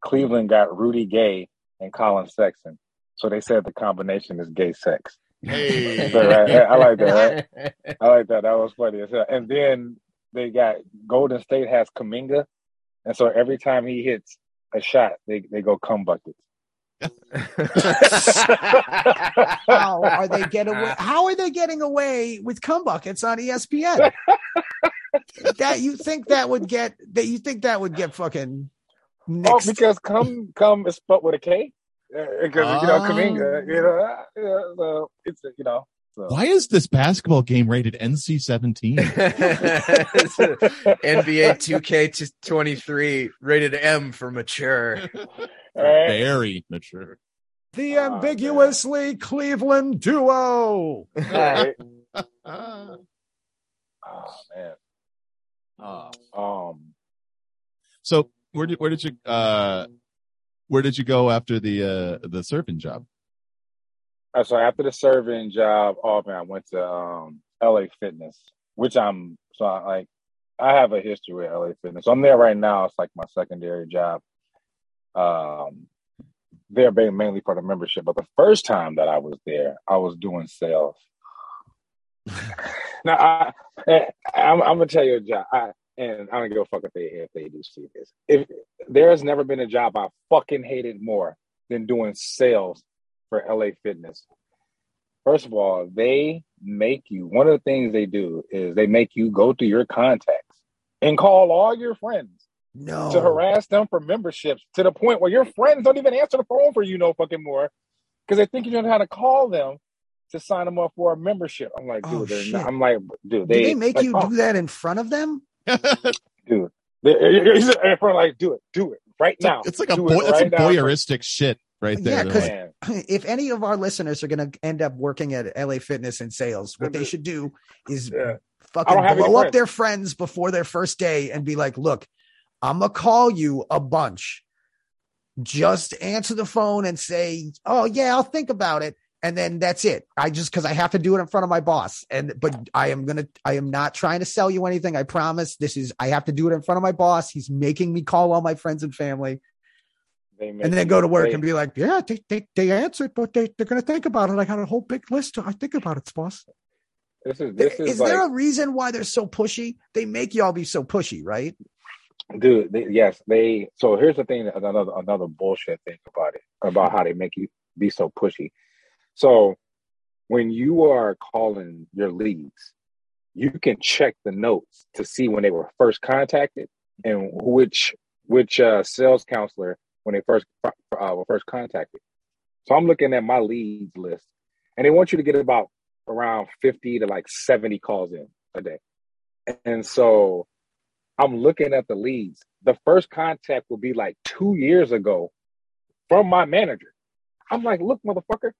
Cleveland got Rudy Gay and Collin Sexton. So they said the combination is gay sex. Hey. Right, right. I like that. Right? I like that. That was funny as hell. And then they got Golden State has Kuminga, and so every time he hits a shot, they they go cum buckets. How are they get away? How are they getting away with cum buckets on ESPN? that you think that would get that you think that would get fucking Oh, because cum cum is spelled with a K. Because you know Ah. Kuminga, you know, uh, yeah, so it's uh, you know. So. Why is this basketball game rated NC 17? NBA 2K23 rated M for mature. All right. Very mature. the Oh, ambiguously Cleveland duo. Right. Ah. Oh man. Ah. Um. So where did where did you uh where did you go after the uh the surfing job? uh, So after the serving job, oh man, I went to um LA Fitness, which I'm so I, like I have a history with LA Fitness. So I'm there right now. It's like my secondary job. Um, there being mainly for the membership, but the first time that I was there, I was doing sales. now I, I I'm, I'm gonna tell you a job. I, and I don't give a fuck if they if they do see this. If there has never been a job I fucking hated more than doing sales for LA Fitness. First of all, they make you one of the things they do is they make you go through your contacts and call all your friends No. to harass them for memberships to the point where your friends don't even answer the phone for you no fucking more because they think you don't know how to call them to sign them up for a membership. I'm like, dude, Oh, not, I'm like, dude, Do they, they make like, you oh, do that in front of them? Dude. They, he's in front like, do it, do it right It's now. like, it's like a Do boy, it that's right a now. voyeuristic shit right there. Yeah, They're 'cause- like, if any of our listeners are going to end up working at LA Fitness and sales, what they should do is Yeah. Fucking don't have any blow up friends. their friends before their first day and be like, look, I'm going to call you a bunch. Just answer the phone and say, oh, yeah, I'll think about it. And then that's it. I just, cause I have to do it in front of my boss. And, but I am to, I am not trying to sell you anything. I promise this is, I have to do it in front of my boss. He's making me call all my friends and family and then go to work and be like, yeah, they, they, they answered, but they, they're going to think about it. I got a whole big list. I think about it, boss. This is this is, Is like, there a reason why they're so pushy? They make y'all be so pushy, right? dude. They, yes, they. So here's the thing. Another another bullshit thing about it about how they make you be so pushy. So when you are calling your leads, you can check the notes to see when they were first contacted and which which uh, sales counselor when they first uh, were first contacted. So I'm looking at my leads list, and they want you to get about around 50 to like 70 calls in a day. And so I'm looking at the leads. The first contact will be like two years ago from my manager. I'm like, look, motherfucker,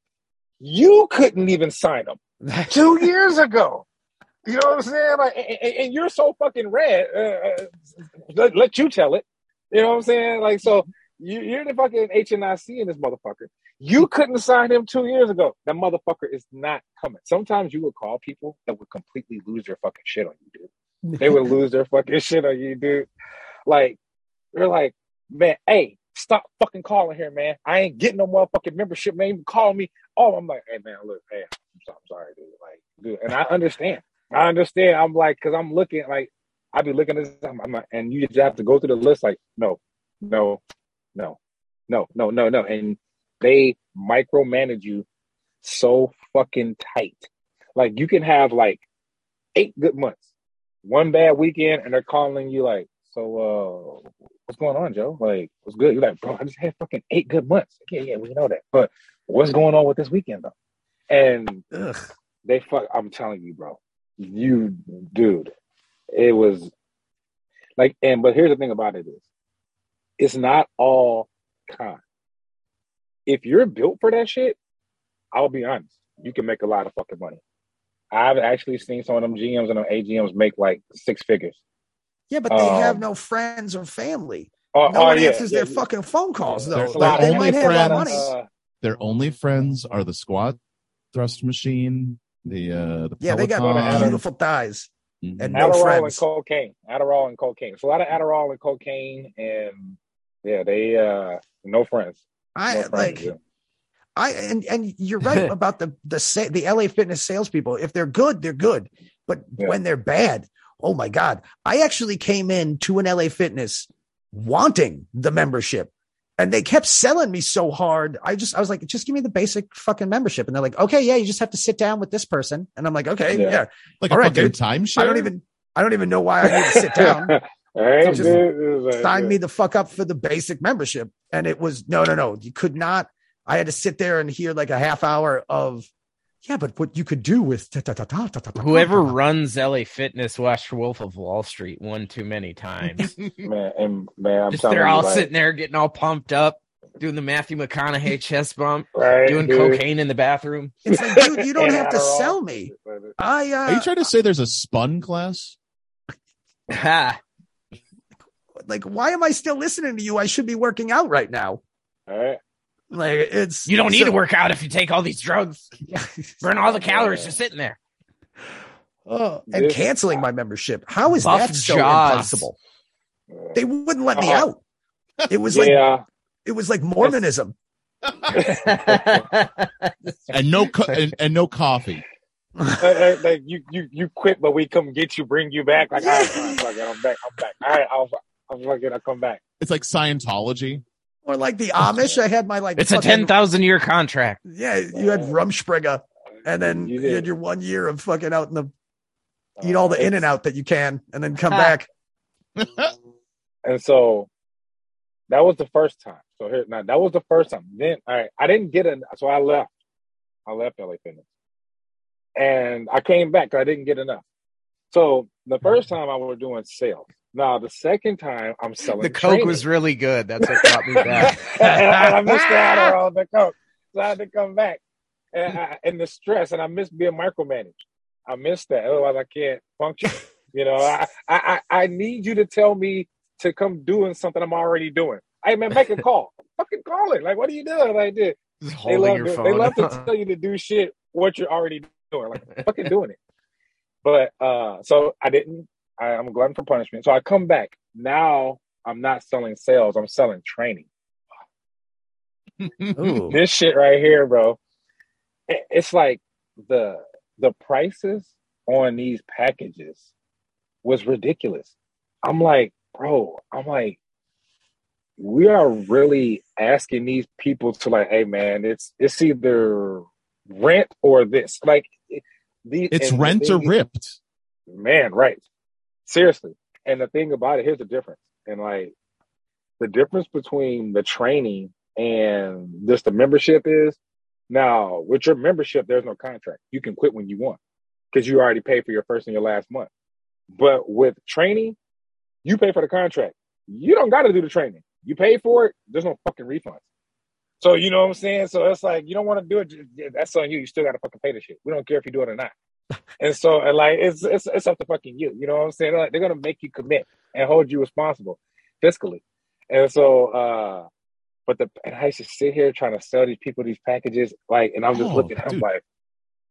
you couldn't even sign them two years ago. You know what I'm saying? Like, and, and- you're so fucking red. Uh, uh, let, let you tell it. You know what I'm saying? Like, so you, you're the fucking HNIC in this motherfucker. You couldn't sign him two years ago. That motherfucker is not coming. Sometimes you would call people that would completely lose their fucking shit on you, dude. They would lose their fucking shit on you, dude. Like, they're like, man, hey, stop fucking calling here, man. I ain't getting no motherfucking membership, man. You call me. Oh, I'm like, hey, man, look, hey, I'm, so, I'm sorry, dude. Like, dude, and I understand. I understand. I'm like, cause I'm looking, like, I be looking at this, I'm, I'm like, and you just have to go through the list, like, no, no, no, no, no, no, no. And they micromanage you so fucking tight. Like, you can have like eight good months, one bad weekend, and they're calling you like, so uh what's going on, Joe? Like, what's good? You're like, bro, I just had fucking eight good months. Yeah, yeah, we know that. But what's going on with this weekend though? And Ugh. they fuck I'm telling you, bro. You dude, it was like and but here's the thing about it is it's not all con. If you're built for that shit, I'll be honest, you can make a lot of fucking money. I've actually seen some of them GMs and them AGMs make like six figures. Yeah, but they have Um, no friends or family. Oh, No oh, one yeah, answers yeah, their yeah. fucking phone calls, though. there's a Their lot Like, they might only have friends- money. Uh, Their only friends are the squat thrust machine, the uh the Yeah, they got beautiful thighs. Mhm. and no Adderall friends. and cocaine. Adderall and cocaine. So a lot of Adderall and cocaine, and yeah, they uh no friends. No I friends. like. yeah. I and and you're right about the the sa- the LA Fitness salespeople. If they're good, they're good. But Yeah. when they're bad, oh my god! I actually came in to an LA Fitness wanting the membership, and they kept selling me so hard. I just I was like, just give me the basic fucking membership, and they're like, okay, yeah, you just have to sit down with this person, and I'm like, okay, Yeah. yeah. Like All a right, fucking dude. timeshare. I don't even I don't even know why I need to sit down. All right, So just dude, it was sign me the fuck up for the basic membership. And it was no, no, no. You could not. I had to sit there and hear like a half hour of, yeah, but what you could do with ta- ta- ta- Whoever ta- ta- runs LA Fitness watched Wolf of Wall Street one too many times. man, and man, I'm Just they're all like, sitting there getting all pumped up, doing the Matthew McConaughey chest bump, right, doing dude. cocaine in the bathroom. It's like, dude, you don't have to Adderall. sell me. I Are uh, you trying to say there's a spun class? Ha. like, why am I still listening to you? I should be working out right now. All right, Like, it's You don't need so- to work out if you take all these drugs. Burn all the calories Yeah. just sitting there. Oh, and This- canceling my membership. How is Buff that so jaws. impossible? They wouldn't let me Uh-huh. out. It was like yeah, it was like Mormonism. And no co- and, and no coffee. like, like, like, you you you quit, but we come get you, bring you back. Like, all right, fine, fuck I'm back, I'm back. All right, I'll I'll fucking I'll come back. It's like Scientology. Or like the Amish. I had my like it's a fucking- ten thousand year contract. Yeah, you had Rumspringa, and then You you, had your one year of fucking out in the eat all the in and out that you can, and then come back. And so that was the first time. So here now that was the first time. Then all right, I didn't get it, so I left. I left LA Fitness, and I came back I didn't get enough. So the first mm-hmm. time I was doing sales. Now the second time I'm selling. The coke training. was really good. That's what brought me back. I, missed out on all the coke, so I had to come back. And, I, and the stress, and I miss being micromanaged. I miss that. Otherwise, I can't function. You know, I, I I need you to tell me to come doing something I'm already doing. Hey man, make a call. Fucking call it. Like, what are you doing? Like this. They love, to, they love to tell you to do shit what you're already doing. Like fucking doing it. But uh so I didn't I, I'm glutton for punishment. So I come back. Now I'm not selling sales, I'm selling training. This shit right here, bro. it- It's like the the prices on these packages was ridiculous. I'm like, bro, I'm like, we are really asking these people to like, hey man, it's it's either rent or this. Like it- these It's and the rent or ripped. Man, right. Seriously. And the thing about it, here's the difference. And like the difference between the training and just the membership is now with your membership, there's no contract. You can quit when you want because you already paid for your first and your last month. But with training, you pay for the contract. You don't got to do the training. You pay for it. There's no fucking refunds. So you know what I'm saying? So it's like you don't want to do it. That's on you. You still got to fucking pay the shit. We don't care if you do it or not. And so, and like, it's it's it's up to fucking you. You know what I'm saying? Like, they're gonna make you commit and hold you responsible fiscally. And so, uh, but the and I used to sit here trying to sell these people these packages, like, and I'm just Oh, looking at them like,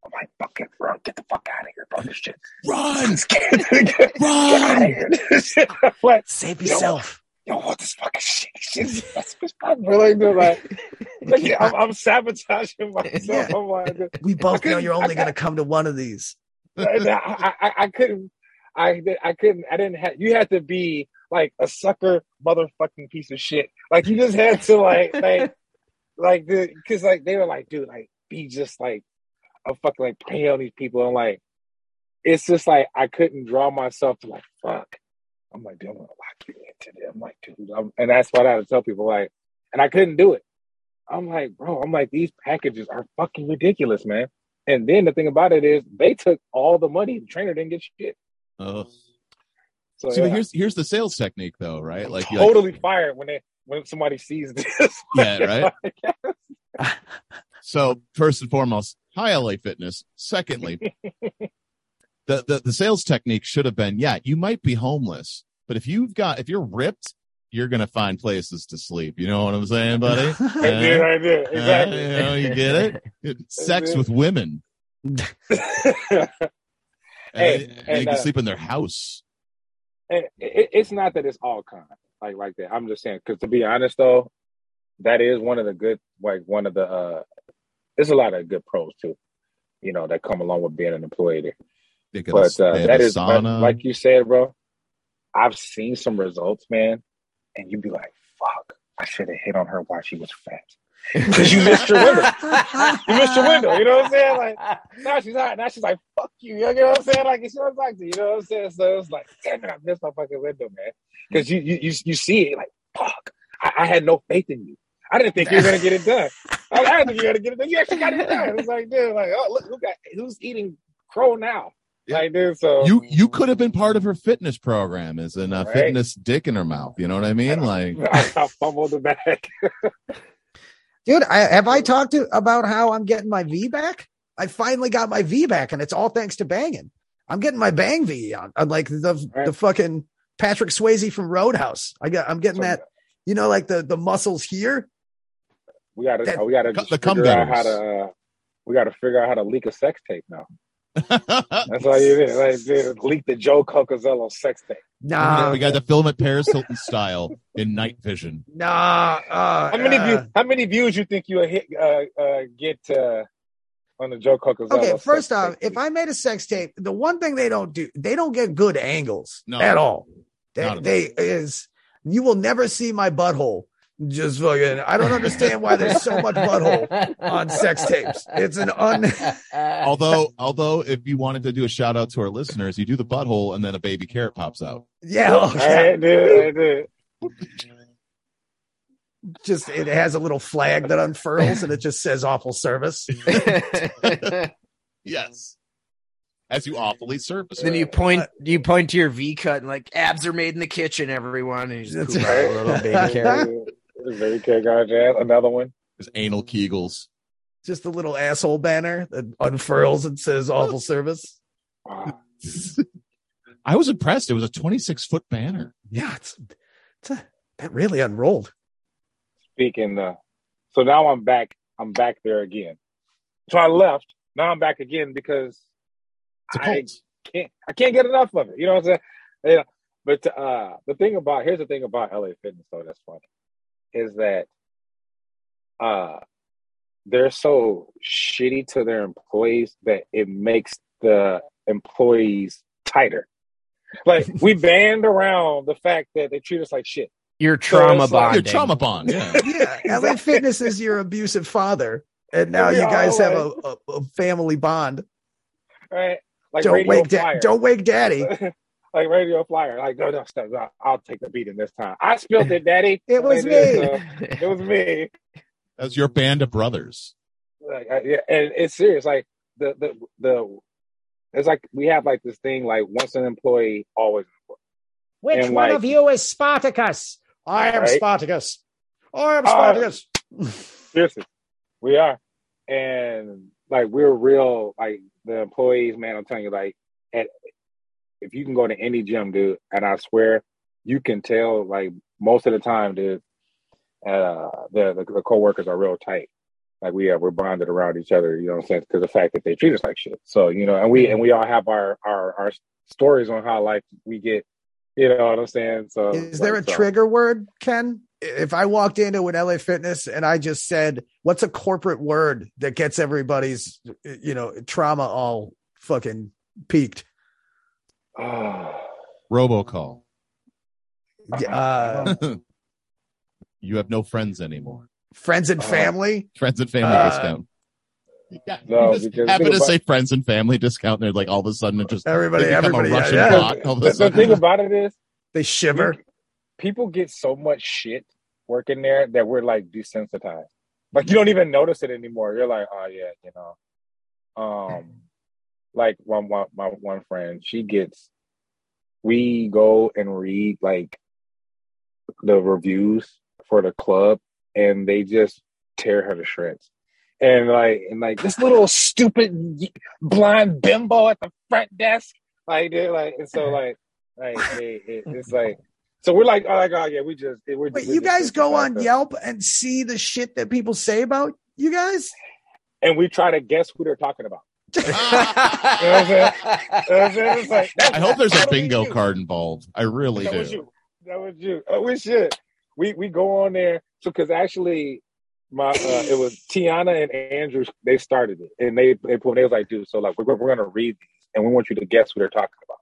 I'm like, fucking bro, get the fuck out of here, bro. This shit, Run! get, get, out of here. This shit. I'm like, Save yourself. Yo, what this fucking shit? shit that's what's really good. Like, like I'm, I'm sabotaging myself. Yeah. I'm like, We both know you're only going to come to one of these. I, I, I couldn't, I, I couldn't, I didn't have, you had to be like a sucker motherfucking piece of shit. Like you just had to like, like, like the, cause like they were like, dude, like be just like a fucking like prey on these people. And like, it's just like, I couldn't draw myself to like, fuck. I'm like, dude, I'm gonna lock you into them. I'm like, dude, I'm, and that's what I had to tell people like, and I couldn't do it. I'm like, bro, I'm like, these packages are fucking ridiculous, man. And then the thing about it is they took all the money. The trainer didn't get shit. Ugh. So See, yeah, here's here's the sales technique though, right? Like, you like- totally fired when they when somebody sees this. Yeah, right? so first and foremost, hi LA Fitness. Secondly, the, the the sales technique should have been, yeah, you might be homeless, but if you've got if you're ripped, you're gonna find places to sleep. You know what I'm saying, buddy? I did, I did, Uh, exactly. you know, you get it? Sex with women. Hey, and and, you can uh, sleep in their house. And it, it's not that it's all kind like like that. I'm just saying because to be honest though, that is one of the good like one of the uh there's a lot of good pros too, you know, that come along with being an employee there. They But uh, that is but like you said, bro. I've seen some results, man, and you'd be like, "Fuck, I should have hit on her while she was fat." Because you missed your window. You missed your window. You know what I'm saying? Like now she's hot. Now she's like, "Fuck you." You know what I'm saying? Like she was like, you know what I'm saying? So it's like, damn it, I missed my fucking window, man. Because you, you you you see it like, fuck. I, I had no faith in you. I didn't think you were gonna get it done. I, I didn't think you were gonna get it done. You actually got it done. It's like, dude, like, oh look, who got who's eating crow now? Yeah. Like, dude, so you you could have been part of her fitness program as in a Right. fitness dick in her mouth. You know what I mean? Like I, I fumbled the bag. Dude, I, have I talked to about how I'm getting my V back? I finally got my V back, and it's all thanks to banging. I'm getting my bang V on, on like the Right. the fucking Patrick Swayze from Roadhouse. I got I'm getting that, you know, like the the muscles here. We gotta That- we gotta The just figure out how to uh, we gotta figure out how to leak a sex tape now. That's all you did. Like, dude, leak the Joe Cocazello sex tape. Nah, we got to film it Paris Hilton style in night vision. nah. Uh, How many uh, views? How many views you think you'll hit uh, uh, get uh, on the Joe Cocazello? Okay, first off, tape? if I made a sex tape, the one thing they don't do, they don't get good angles No. at all. They, Not at all. they is you will never see my butthole. Just fucking, I don't understand why there's so much butthole on sex tapes. It's an un. Although although if you wanted to do a shout out to our listeners, you do the butthole and then a baby carrot pops out. Yeah, All right, dude, dude. just it has a little flag that unfurls and it just says awful service. Yes. As you awfully service. then you point you point to your V cut and like abs are made in the kitchen, everyone, and you just That's poop out right. a little baby carrot. Baby carrot got jazz. Another one. There's anal kegels. Just a little asshole banner that unfurls and says awful service. I was impressed. It was a 26 foot banner. Yeah, it's, it's a, that really unrolled. speaking the so now I'm back I'm back there again. So I left. Now I'm back again because It's a I cult. can't I can't get enough of it. You know what I'm saying? Yeah. But uh the thing about here's the thing about LA Fitness though that's funny is that uh they're so shitty to their employees that it makes the employees tighter. Like we band around the fact that they treat us like shit. Your trauma bond. like- bonding. Your trauma bond. Yeah. Yeah, LA Fitness is your abusive father, and now you guys have a, a, a family bond. Right? Like don't radio wake, da- don't wake daddy. like radio flyer. Like, no, no, stop, stop. I'll take the beating this time. I spilled it, Daddy. It was Like this, me. uh, it was me. That's your band of brothers. Like, I, yeah, and it's serious. Like the the the. It's like we have like this thing. Like once an employee, always an employee. Which And, one like- of you is Spartacus? I am Right. Spartacus. I am Uh, Spartacus. Seriously, we are, and like we're real. Like the employees, man. I'm telling you, like at if you can go to any gym, dude, and I swear you can tell. Like most of the time, dude, uh, the the, the coworkers are real tight. Like we are, we're bonded around each other. You know what I'm saying? Because the fact that they treat us like shit. So you know, and we and we all have our our our stories on how like we get. You know what I'm saying? So Is there a so- trigger word, Ken? If I walked into an LA Fitness and I just said, "What's a corporate word that gets everybody's, you know, trauma all fucking peaked?" Robocall. Uh, you have no friends anymore. friends and Uh, family. Friends and family Uh, discount. Yeah, no, you just because happen to about- say friends and family discount, and they're like all of a sudden it just Everybody, they become everybody, a yeah, Russian yeah. bot. All of a the, the sudden, thing about it is, They shiver. people get so much shit working there that we're like desensitized. Like you don't even notice it anymore. You're like, oh yeah, you know. Um, like one one my one friend, she gets. We go and read like the reviews for the club, and they just tear her to shreds. And like, and like this little stupid blind bimbo at the front desk, like they're like, and so uh-huh. like, like it, it, it's like, so we're like, oh my god, yeah, we just, we're, Wait, we're you guys go on Yelp and see the shit that people say about you guys? and we try to guess who they're talking about. You know what I'm saying? You know what I'm saying? It's like, that's I hope there's a bingo card involved. I really That was do. you. That was you. Oh, we should. We we go on there. So because actually, my uh, it was Tiana and Andrew. They started it, and they they put they was like, dude, so like we're we're gonna read these, and we want you to guess what they're talking about.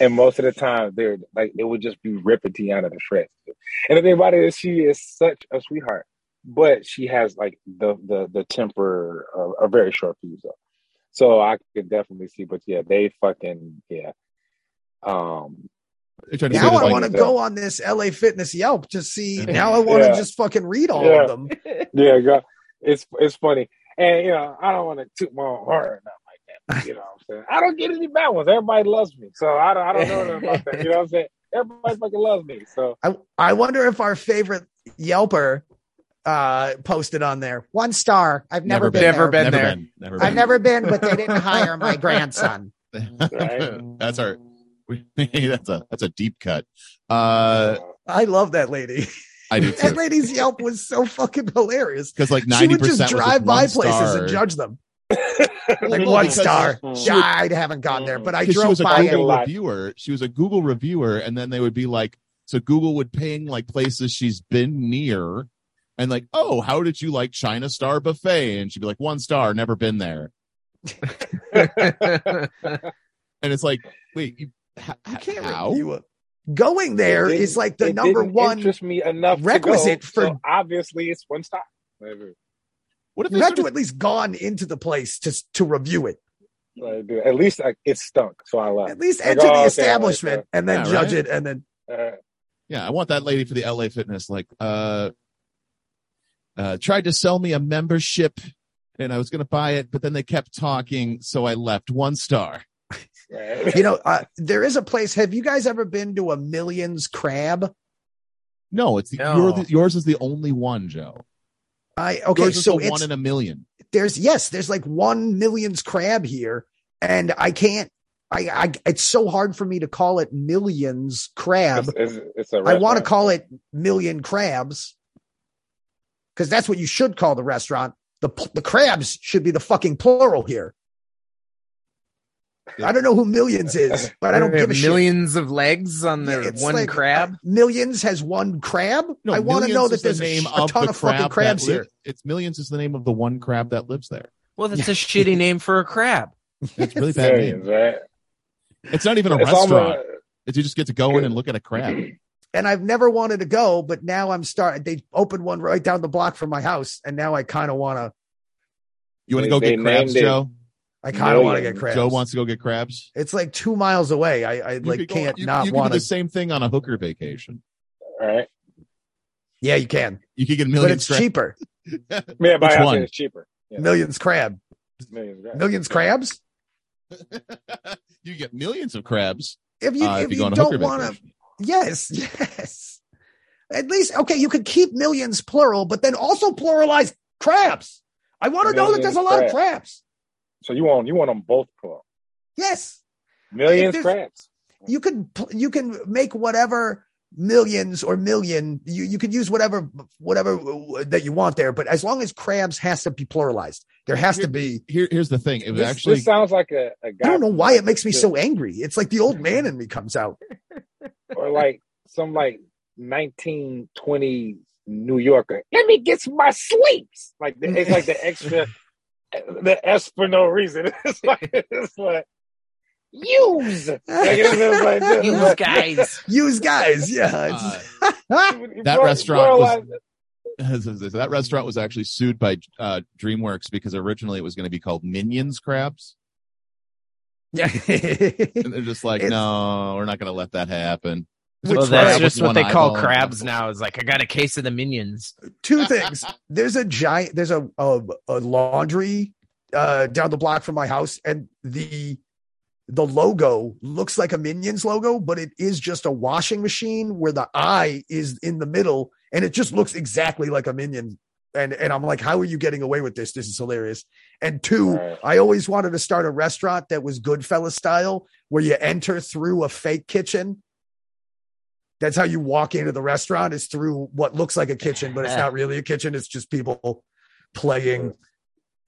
And most of the time, they're like it would just be ripping Tiana to shreds. And the thing about it is, she is such a sweetheart, but she has like the the the temper of a very short fuse. Though. So I could definitely see, but yeah, they fucking yeah. Um, They're to Now I want to go on this LA Fitness Yelp to see. Now I want to Yeah. just fucking read all Yeah. of them. yeah, go, it's it's funny, and you know I don't want to toot my own horn or nothing like that. You know what I'm saying? I don't get any bad ones. Everybody loves me, so I don't I don't know about that. You know what I'm saying? Everybody fucking loves me, so I I wonder if our favorite Yelper uh posted on there one star. I've never, been, Never there. been never there. been, never I've never been, but they didn't hire my grandson. Right. that's our. that's a that's a deep cut. Uh, I love that lady. I do That lady's Yelp was so fucking hilarious. Because like She ninety would just drive by places and judge them. Like Well, one star. she would- I haven't gone there, but I because she drove was a by Google it. reviewer. She was a Google reviewer, and then they would be like, so Google would ping like places she's been near, and like, oh, how did you like China Star Buffet? And she'd be like, one star, never been there. And it's like, wait, you, h- You can't how? review it. Going there It is didn't- like the number one. interest me enough requisite go, for- so obviously it's one star. What if You they have to of- at least gone into the place to to review it. Like, dude, at least like, it stunk, so I left. At least Like, enter oh, the okay, establishment like and then Yeah, judge right? it, and then Uh, Yeah, I want that lady for the LA Fitness. Like, uh, uh, tried to sell me a membership, and I was going to buy it, but then they kept talking, so I left. One star. right. you know uh, there is a place. Have you guys ever been to a Millions Crab? No, it's the, No. You're the, yours is the only one, Joe. I okay, yours is so it's one in a million. there's yes, there's like one Millions Crab here, and I can't. I, I it's so hard for me to call it Millions Crab. It's, it's, it's a I want to call it Million Crabs because that's what you should call the restaurant. The the crabs should be the fucking plural here. I don't know who Millions is, but I don't give have a shit. millions of legs on Yeah, their it's one like, crab. uh, Millions has one crab. No, I want to know is that the there's a, name sh- a ton the of fucking crabs that here. It's millions is the name of the one crab that lives there. Well, that's a shitty name for a crab. It's really bad Millions, name. right? It's not even a It's restaurant. almost- It's you just get to go in and look at a crab. And I've never wanted to go, but now I'm starting. They opened one right down the block from my house, and now I kind of want to. You want to go get crabs, Joe? I kind of want to get crabs. Joe wants to go get crabs. It's like two miles away. I, I You like could can't you, not you could want do the same thing on a hooker vacation. All right. Yeah, you can, You can get but it's crab- cheaper. Yeah, but Which one? it's cheaper. Yeah. Millions crab, Millions, right? millions crabs. you get millions of crabs If you uh, if if you you, go on a hooker don't want to, vacation. Yes, yes. At least okay, you could keep millions plural, but then also pluralize crabs. I want to know that there's a lot of crabs. So you want you want them both plural. Yes, Millions crabs. you can you can make whatever millions or million you you can use whatever whatever uh, that you want there but as long as crabs has to be pluralized there has to be Here, here's the thing. It was This, actually this sounds like a, a guy i don't know why it makes me so angry it's like the old man in me comes out or like some like 1920s New Yorker. Let me get my sleeps. Like the, it's like the extra, the S for no reason. It's like it's like use. Like, it's like this. You Like, guys. use guys yeah Uh, that plur- restaurant was- that restaurant was actually sued by uh, DreamWorks because originally it was going to be called Minions Crabs, yeah and they're just like, It's- no, we're not going to let that happen. Which Well, that's just what they call crabs one- now. Is like I got a case of the minions. two things there's a giant there's a a, a laundry uh down the block from my house and the the logo looks like a minions logo but it is just a washing machine where the eye is in the middle and it just looks exactly like a minion and and i'm like how are you getting away with this this is hilarious and two Right. i always wanted to start a restaurant that was goodfellas style where you enter through a fake kitchen that's how you walk into the restaurant is through what looks like a kitchen, but it's not really a kitchen. It's just people playing,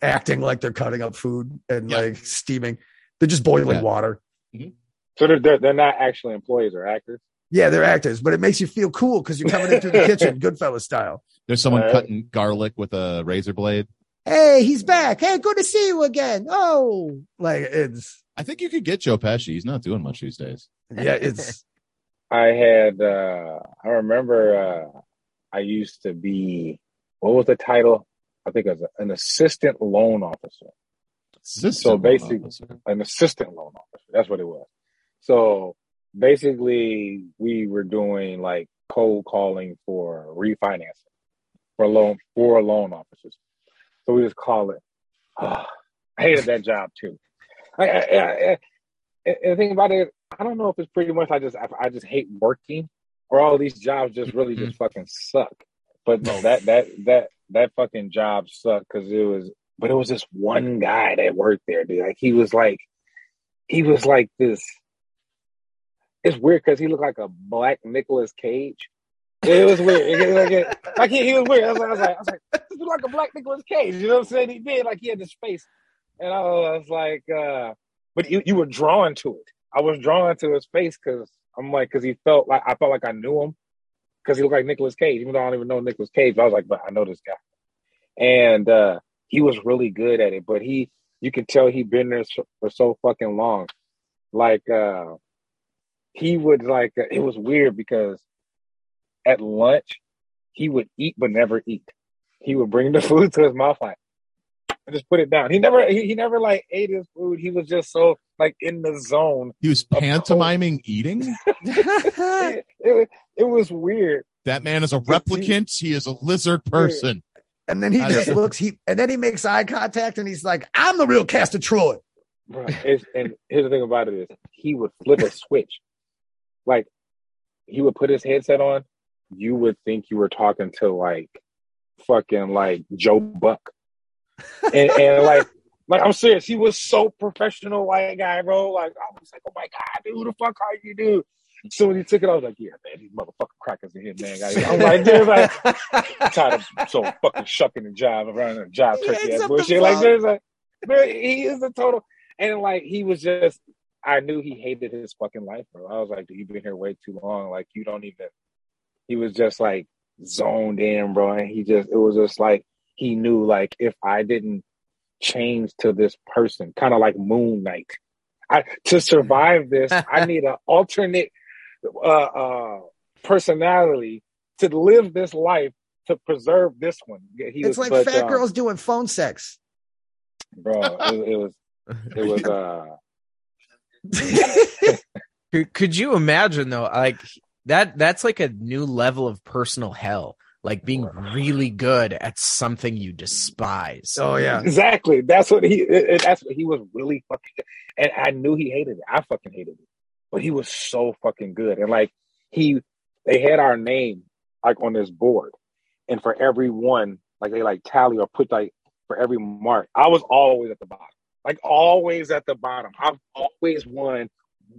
acting like they're cutting up food and Yeah. like steaming. They're just boiling Yeah. water. Mm-hmm. So they're, they're they're not actually employees or actors. Yeah, they're actors, but it makes you feel cool because you're coming in through the kitchen, Goodfellas style. There's someone Right. cutting garlic with a razor blade. Hey, he's back. Hey, good to see you again. Oh, like it's I think you could get Joe Pesci. He's not doing much these days. yeah, it's I had uh I remember uh I used to be what was the title? I think it was an assistant loan officer. Assistant basic- officer. An assistant loan officer. That's what it was. So basically we were doing like cold calling for refinancing for loan for loan officers. So we just call it I hated that job too. I, I, I, I, and the thing about it, I don't know if it's pretty much I just I, I just hate working or all these jobs just really just fucking suck. But no, that that that that fucking job sucked because it was. But it was this one guy that worked there, dude. Like he was like, he was like this. It's weird because he looked like a black Nicolas Cage. It was weird. It was like, it- like he, he was weird. I was, like- I was like, I was like, this is like a black Nicolas Cage. You know what I'm saying? He did like he had this face, and I was like, uh, but you you were drawn to it. I was drawn to his face because I'm like, because he felt like I felt like I knew him because he looked like Nicolas Cage, even though I don't even know Nicolas Cage. I was like, but I know this guy, and uh, he was really good at it. But he, you could tell he'd been there for so fucking long. Like uh, he would like it was weird because at lunch he would eat but never eat. He would bring the food to his mouth like and just put it down. He never he, he never like ate his food. He was just so like in the zone. He was Of pantomiming eating. It, it, it was weird. That man is a replicant. He is a lizard person. and then he just looks he and then he makes eye contact and he's like, I'm the real Castor Troy. Bro, it's, and here's the thing about it is he would flip a switch. Like he would put his headset on, you would think you were talking to like fucking like Joe Buck. And and like like I'm serious, he was so professional white guy, bro. Like I was like, oh my god, dude, who the fuck are you, dude? So when he took it, I was like, yeah, man, these motherfucking crackers in here, man. I'm like, dude, like, I'm tired of so fucking shucking and job around a job turkey ass bullshit. Like there's like, man, he is a total and like he was just I knew he hated his fucking life, bro. I was like, dude, you've been here way too long. Like you don't even he was just like zoned in, bro. And he just it was just like he knew like if I didn't change to this person, kind of like Moon Knight. I to survive this, I need an alternate uh uh personality to live this life to preserve this one. Yeah, He It's was like such, fat um, girls doing phone sex. bro. It, it was it was uh Could, could you imagine though, like that? That's like a new level of personal hell. Like being really good at something you despise. oh yeah. Exactly. That's what he. it- it- That's what he was really fucking. Good. And I knew he hated it. I fucking hated it. But he was so fucking good. And like he, they had our name like on this board, and for every one, like they like tally or put like for every mark. I was always at the bottom. Like always at the bottom. I've always won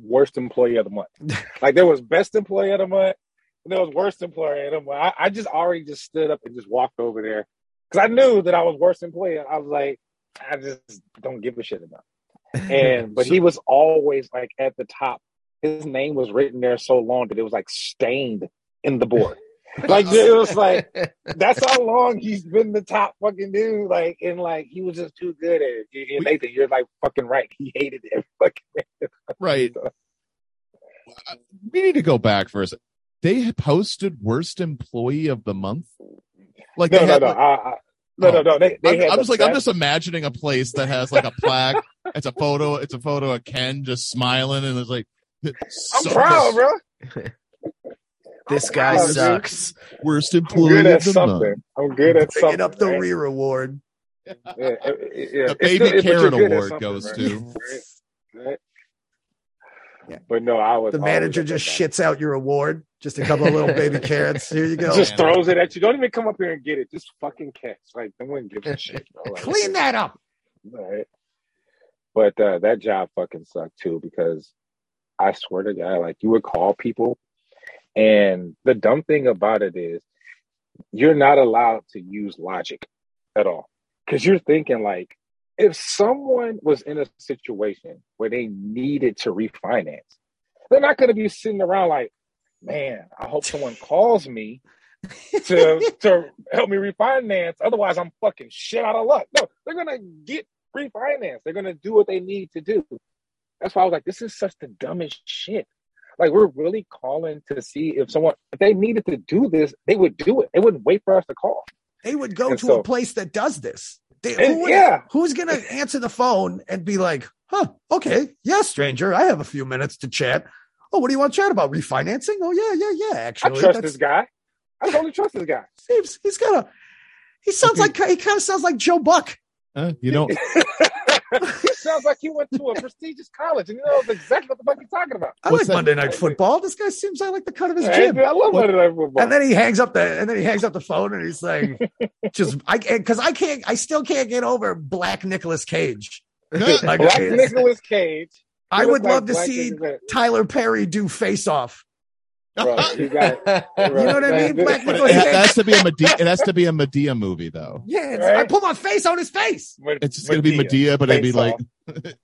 worst employee of the month. like there was best employee of the month. And there was worst employee of the month. I, I just already just stood up and just walked over there because I knew that I was worst employee. I was like, I just don't give a shit about. it. And but he was always like at the top. His name was written there so long that it was like stained in the board. Like it was like that's how long he's been the top fucking dude. Like and like he was just too good at it. And Nathan, you're like fucking right. He hated it. Fucking Right. We need to go back for a second. They posted worst employee of the month. Like no, they no, had, no, like- I, I, no, no, no. They, they I'm, I'm the just like I'm just imagining a place that has like a plaque. it's a photo. It's a photo of Ken just smiling, and it's like, I'm so- proud, bro. this guy proud, dude. sucks. Worst I'm employee good at of the something. month. I'm good at Picking something. up the right? rear award. Yeah, yeah, yeah. The It's baby good- Karen award goes right? to. Right? Right? Yeah. But no, I was The manager just shits out your award. Just a couple of little baby carrots. Here you go. just man. throws it at you. Don't even come up here and get it. Just fucking catch. Like no one gives a shit. Bro. Like, Clean that up. Right. But uh, that job fucking sucked too because I swear to God, like you would call people, and the dumb thing about it is you're not allowed to use logic at all because you're thinking like if someone was in a situation where they needed to refinance, they're not going to be sitting around like, man, I hope someone calls me to to help me refinance. Otherwise, I'm fucking shit out of luck. No, they're gonna get refinance. They're gonna do what they need to do. That's why I was like, this is such the dumbest shit. Like we're really calling to see if someone if they needed to do this, they would do it. They wouldn't wait for us to call. They would go And to so- a place that does this. They, who would- yeah. Who's going to answer the phone and be like, huh, okay. Yeah, stranger. I have a few minutes to chat. Oh, what do you want to chat about? Refinancing? Oh, yeah, yeah, yeah. Actually, I Actually, trust that's- this guy. I totally trust this guy. seems he's got a, he sounds like, he kind of sounds like Joe Buck. Uh, you don't. he sounds like he went to a prestigious college and he knows exactly what the fuck he's talking about. I What's like that? Monday Night Football. This guy seems I like the cut of his Hey, jib. dude, I love Monday Night Football. And then he hangs up the and then he hangs up the phone and he's like, just I because I can't I still can't get over Black Nicolas Cage. Like, Black Nicolas Cage. I would like love to see Nicolas- Tyler Perry do Face Off. Bro, you got You know what I mean? Black But Nicolas it, has to be a Madea. It has to be a Madea movie, though. Yeah, it's- Right? I put my face on his face. It's just gonna be Madea, but it'd be Face like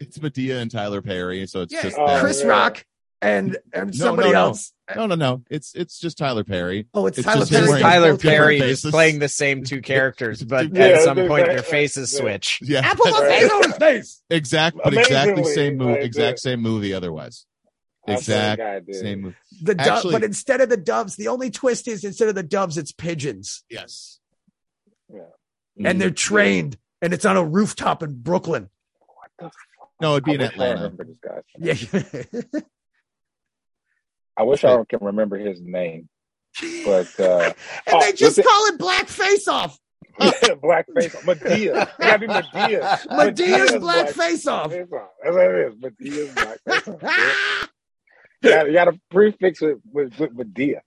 it's Madea and Tyler Perry, so it's Yeah, just Oh. Chris yeah. Rock and and No, somebody no, no. else. No, no, no. It's it's just Tyler Perry. Oh, it's, It's Tyler Perry. him Just wearing Tyler Perry faces. playing the same two characters, but Yeah, at some point their faces yeah. switch. Yeah, I put my face on his face. exact, but exactly same movie. like, Exact same movie. Otherwise, That's what exact guy same movie. The dove, Actually- but instead of the doves, the only twist is instead of the doves, it's pigeons, Yes. Yeah. and they're mm. trained, and it's on a rooftop in Brooklyn. What the fuck? No, it'd be I in Atlanta. remember this guy. Yeah, I wish I can remember his name, but uh, and Oh, they just call it Black Face Off. blackface Madea. It gotta be Madea. Madea's Black Face Off. Face Off. That's what it is. Madea's black face off. You gotta, you gotta prefix it with, with Madea.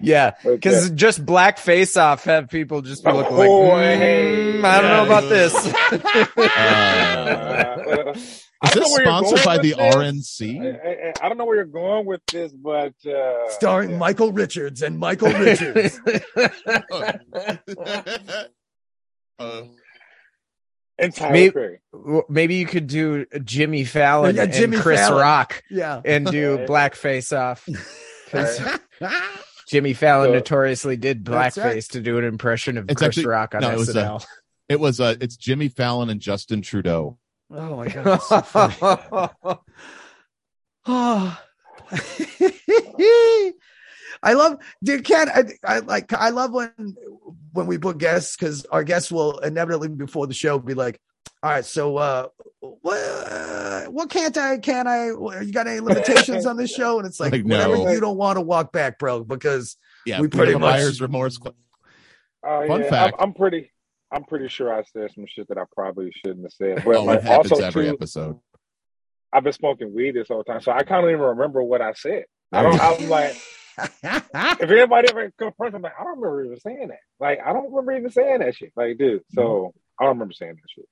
Yeah, But, because just black face off have people just be looking like, Oh, "Mm, hey. I don't know about this. uh, Is this sponsored by the this. RNC? I, I, I don't know where you're going with this, but uh, Starring yeah. Michael Richards and Michael Richards. Uh, and Tyler Me- Perry. Maybe you could do Jimmy Fallon Yeah, Jimmy and Chris Fallon. Rock yeah. and do Right. black face off. 'Cause Right. Jimmy Fallon So- notoriously did blackface right. to do an impression of It's Chris actually- Rock on no, it was, uh, SNL. it was a, it's Jimmy Fallon and Justin Trudeau. Oh my god. that's so funny. Oh. I love, dude. Ken, I, I like. I love when when we book guests because our guests will inevitably before the show be like, "All right, so uh, what uh, what can't I? Can I? You got any limitations on this show?" And it's like, Like, whatever no. you don't want to walk back, bro, because Yeah, We we pretty much- buyer's remorse. cl- Oh, Fun yeah, fact. I'm, I'm pretty. I'm pretty sure I said some shit that I probably shouldn't have said. But Oh, like, happens also, every too, episode. I've been smoking weed this whole time, so I can't even remember what I said. I don't. I'm like, if anybody ever confronts me, like, I don't remember even saying that. Like, I don't remember even saying that shit. Like, dude, so I don't remember saying that shit.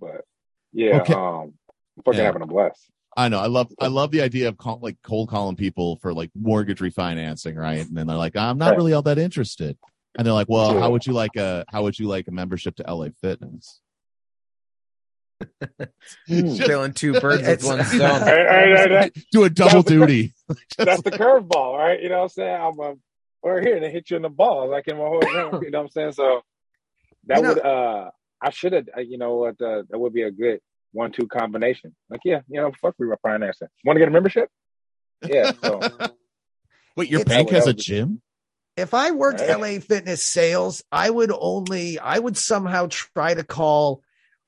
But yeah, Okay. um, I'm fucking Yeah. having a blast. I know. I love. I love the idea of call, like cold calling people for like mortgage refinancing, right? And then they're like, "I'm not really all that interested." And they're like, "Well, Yeah. how would you like a how would you like a membership to LA Fitness?" Just Killing two birds with one Hey, stone. hey, hey, hey, do a double duty. that's the curveball, right? You know what I'm saying? I'm um, over here and they hit you in the balls, like in my whole room. You know what I'm saying? So that You know- would uh I should have uh, you know what uh, that would be a good one two combination. Like yeah, you know, fuck refinancing. Want to get a membership? Yeah. So Wait, your It's- bank has a That gym? if I worked Right. LA Fitness sales, I would only, I would somehow try to call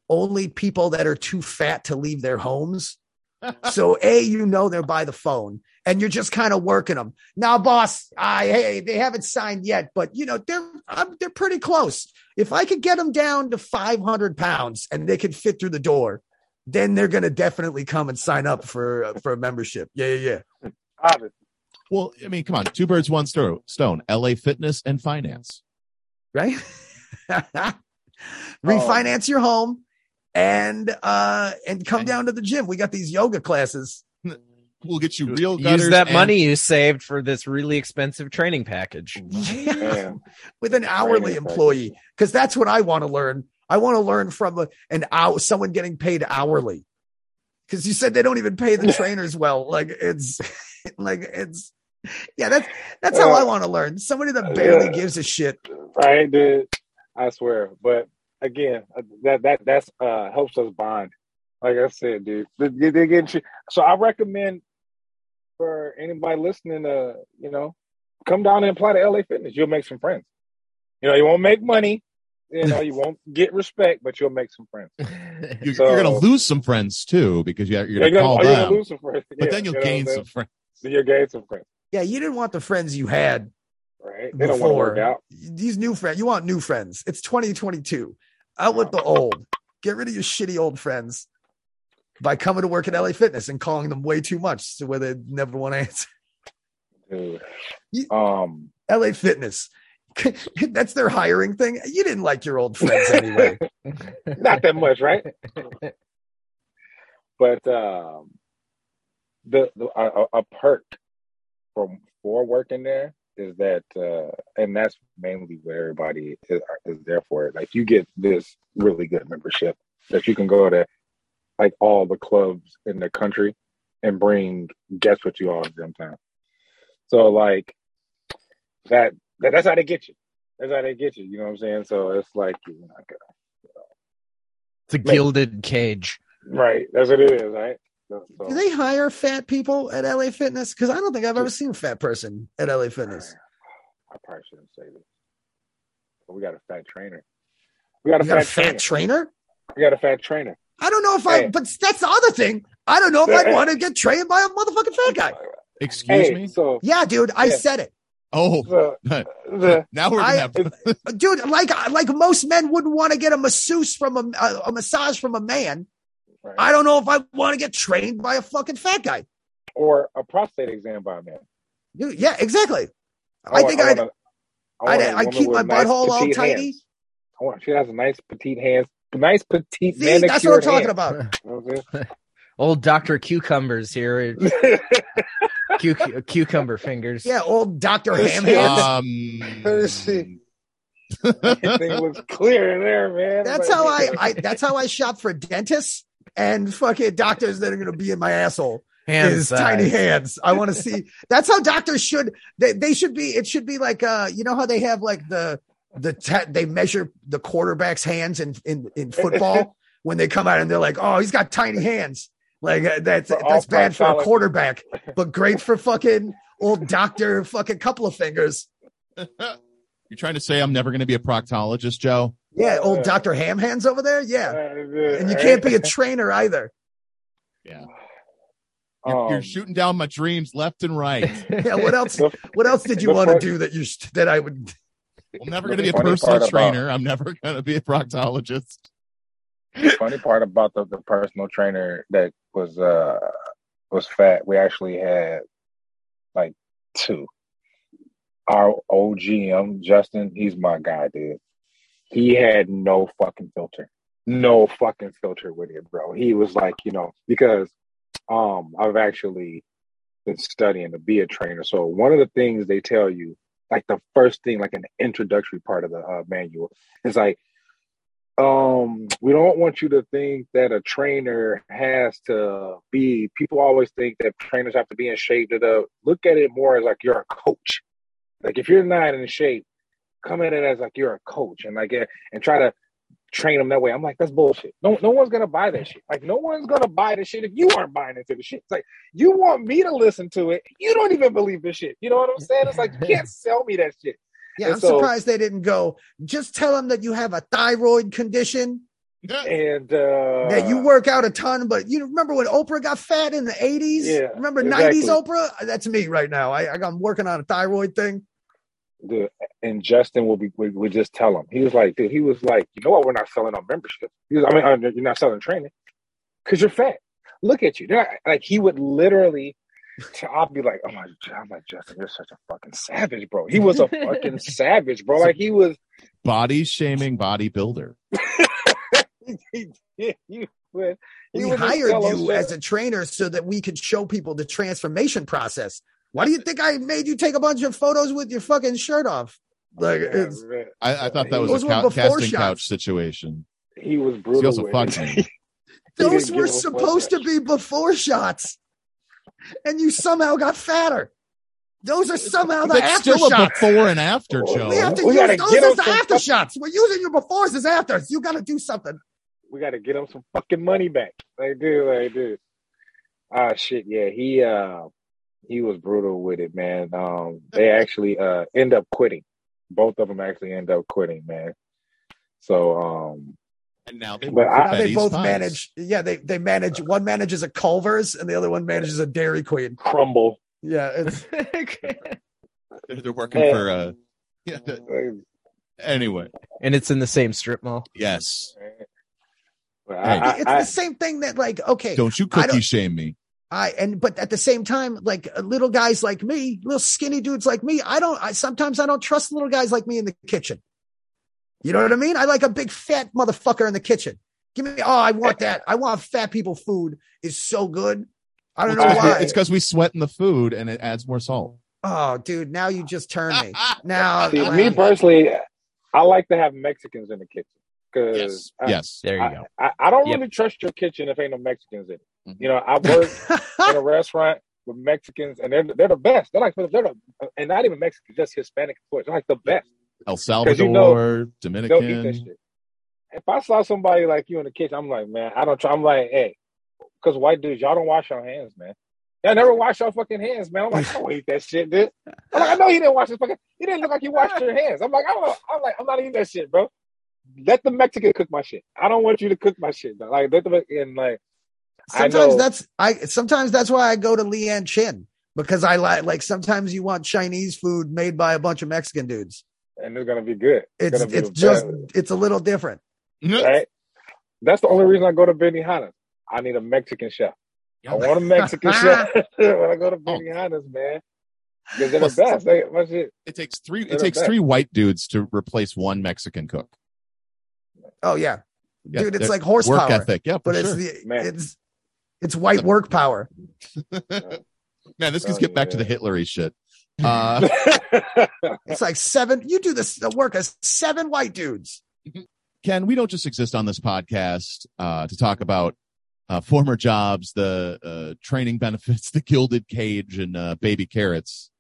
only people that are too fat to leave their homes. so a, you know, they're by the phone and you're just kind of working them. Now, boss, I, hey, they haven't signed yet, but you know, they're, I'm, they're pretty close. If I could get them down to 500 pounds and they could fit through the door, then they're going to definitely come and sign up for, for a membership. Yeah. Yeah. Yeah. obviously. Well, I mean, come on, two birds, one sto- stone. LA Fitness and finance. right? Refinance your home and uh and come down to the gym. We got these yoga classes. We'll get you real gutters Use that and- money you saved for this really expensive training package. Yeah. with an hourly Training employee because that's what I want to learn. I want to learn from a, an hour someone getting paid hourly because you said they don't even pay the trainers well. Like it's like it's yeah, that's that's how I want to learn. Somebody that barely Yeah. gives a shit. right, dude. I swear. But again, uh, that that that's uh helps us bond. Like I said, dude. They, they- they get you. So I recommend for anybody listening to, you know, come down and apply to LA Fitness. You'll make some friends. You know, you won't make money. You know, you won't get respect, but you'll make some friends. You're, So- you're going to lose some friends too because you're, you're going to You're call gonna, you're oh, them, gonna lose some friends. but Yeah, then you'll you know gain some friends. saying? You'll gain some friends, Yeah, you didn't want the friends you had right? They don't want to before. work out. These new friends, you want new friends. It's 2022. Out with the old. Get rid of your shitty old friends by coming to work at LA Fitness and calling them way too much to where they never want to answer. Dude. You- Um, LA Fitness. That's their hiring thing. You didn't like your old friends anyway. not that much, right? but um, the, the a, a- a perk from for working there is that, uh, and that's mainly what everybody is, is there for. Like you get this really good membership that you can go to like all the clubs in the country and bring guess what you all the damn time. So like that, that that's how they get you. That's how they get you. You know what I'm saying? So it's like you're not gonna It's a gilded cage. Right. That's what it is, right? So, so- Do they hire fat people at LA Fitness? Because I don't think I've ever seen a fat person at LA Fitness. I probably shouldn't say this. But we got a fat trainer. We got a You got a fat, fat trainer. trainer? We got a fat trainer. I don't know if I, but that's the other thing. I don't know if I'd want to get trained by a motherfucking fat guy. Excuse Hey, me. so, Yeah, dude, I Yeah. said it. Oh, so the now we're I- going to dude like like most men wouldn't want to get a masseuse from a, a, a massage from a man right. i don't know if i want to get trained by a fucking fat guy or a prostate exam by a man. dude yeah exactly i, want- think I i'd want a- I I'd, want a I'd keep with my nice butthole all petite tidy hands. I want, she has a nice petite hands, nice petite see manicured that's what i'm talking hands. about You know what I'm Old Dr. Cucumbers here. saying? Cucumber fingers. yeah old dr ham hands um, Let's see. Everything was clear in there, man. that's Like, how I, I that's how i shop for dentists and fucking doctors that are going to be in my asshole Hand is size. tiny hands. I want to see. That's how doctors should. They, they should be. It should be like uh, you know how they have like the the te- they measure the quarterback's hands in in in football when they come out and they're like, oh, he's got tiny hands. Like uh, that's For that's bad for a quarterback, but great for fucking old doctor fucking couple of fingers. you're trying to say I'm never going to be a proctologist, Joe? Yeah, old Doctor Ham hands over there. Yeah, Uh, and you can't be a trainer either. Yeah. You're, you're Um, shooting down my dreams left and right. Yeah, what else? What else did you want to do that you that I would? I'm never going to be a personal part about- trainer. I'm never going to be a proctologist. the funny part about the, the personal trainer that was uh was fat, we actually had like two. Our old GM, Justin, he's my guy, dude. He had no fucking filter. No fucking filter with it, bro. He was like, you know, because um I've actually been studying to be a trainer. So one of the things they tell you, like the first thing, like an introductory part of the uh, manual, is like um we don't want you to think that a trainer has to be people always think that trainers have to be in shape to look at it more as like you're a coach. Like if you're not in shape come at it as like you're a coach and like and try to train them that way i'm like that's bullshit no no one's gonna buy that shit like no one's gonna buy the shit if you aren't buying into the shit it's like you want me to listen to it you don't even believe this shit you know what i'm saying it's like you can't sell me that shit Yeah, And I'm so- surprised they didn't go. Just tell them that you have a thyroid condition, and uh that you work out a ton. But you remember when Oprah got fat in the 80s? Yeah, remember exactly. 90s Oprah? That's me right now. I, I'm working on a thyroid thing. The and Justin will be would, would just tell him. He was like, dude, he was like, you know what? We're not selling our membership. He was, I mean, uh, you're not selling training because you're fat. Look at you. Not- like he would literally. I'll be like, oh my, God, I'm like Justin, you're such a fucking savage, bro. He was a fucking savage, bro. Like he was. Body shaming bodybuilder. he, he, he would- he We hired you as a trainer so that we could show people the transformation process. Why do you think I made you take a bunch of photos with your fucking shirt off? Like, Yeah, it's. I, I thought that was Those a cou- before casting shots. couch situation. he was brutal. He also fucked me. Those were give a fuck. supposed to be before shots, and you somehow got fatter. Those are somehow the That's after still a shots. before and after, Joe. We have to We use those as the after fucking- shots. We're using your befores as afters. You got to do something. we got to get him some fucking money back. They do, they do. Ah, shit, yeah. He uh, he was brutal with it, man. Um, they actually uh end up quitting. Both of them actually end up quitting, man. So um, And now they, But I- they both Pies. manage. Yeah, they they manage. One manages a Culver's, and the other one manages a Dairy Queen. crumble. Yeah, it's They're, they're working Yeah. for uh. Yeah. the- Anyway, and it's in the same strip mall. yes. But Hey. I, it's I, the same thing that like okay, Don't you cookie don't- shame me? I and but at the same time, like uh, little guys like me, little skinny dudes like me, I don't. I sometimes I don't trust little guys like me in the kitchen. You know what I mean? I like a big fat motherfucker in the kitchen. Give me. Oh, I want that. I want fat people food is so good. I don't know It's 'cause we- why. It's because we sweat in the food and it adds more salt. Oh, dude, now you just turned me. Now, see, like, me personally, I like to have Mexicans in the kitchen because Yes. Yes. There you I, go. I, I don't Yep. really trust your kitchen if ain't no Mexicans in it. You know, I work in a restaurant with Mexicans, and they're they're the best. They're like they're the, and not even Mexicans, just Hispanic employees. They're like the best. El Salvador, you know They'll eat that Dominican. If I saw somebody like you in the kitchen, I'm like, man, I don't try. I'm like, hey, because white dudes, y'all don't wash your hands, man. Y'all never wash your fucking hands, man. I'm like, I don't eat that shit, dude. I'm like, I know he didn't wash his fucking. He didn't look like he washed your hands. I'm like, I don't. I'm like, I'm not eating that shit, bro. Let the Mexican cook my shit. I don't want you to cook my shit. Though. Like, let the and like, sometimes know- that's I. Sometimes that's why I go to Leeann Chin because I like like sometimes you want Chinese food made by a bunch of Mexican dudes. and it's gonna be good. It's gonna be it's just best, it's a little different. right. That's the only reason I go to Benihana's. I need a Mexican chef. I want a Mexican chef when I go to Benihana's, man. Because they're the best. They, my shit. It takes three. They're It takes three white dudes to replace one Mexican cook. Oh yeah, Yeah, dude, it's like horsepower, Work ethic, yeah, for but it's the Man. it's it's white work power. Man, this gets Oh, get back to the yeah. Hitlery shit. Uh, It's like seven. You do this the work as seven white dudes. Ken, we don't just exist on this podcast uh, to talk about uh, former jobs, the uh, training benefits, the gilded cage, and uh, baby carrots.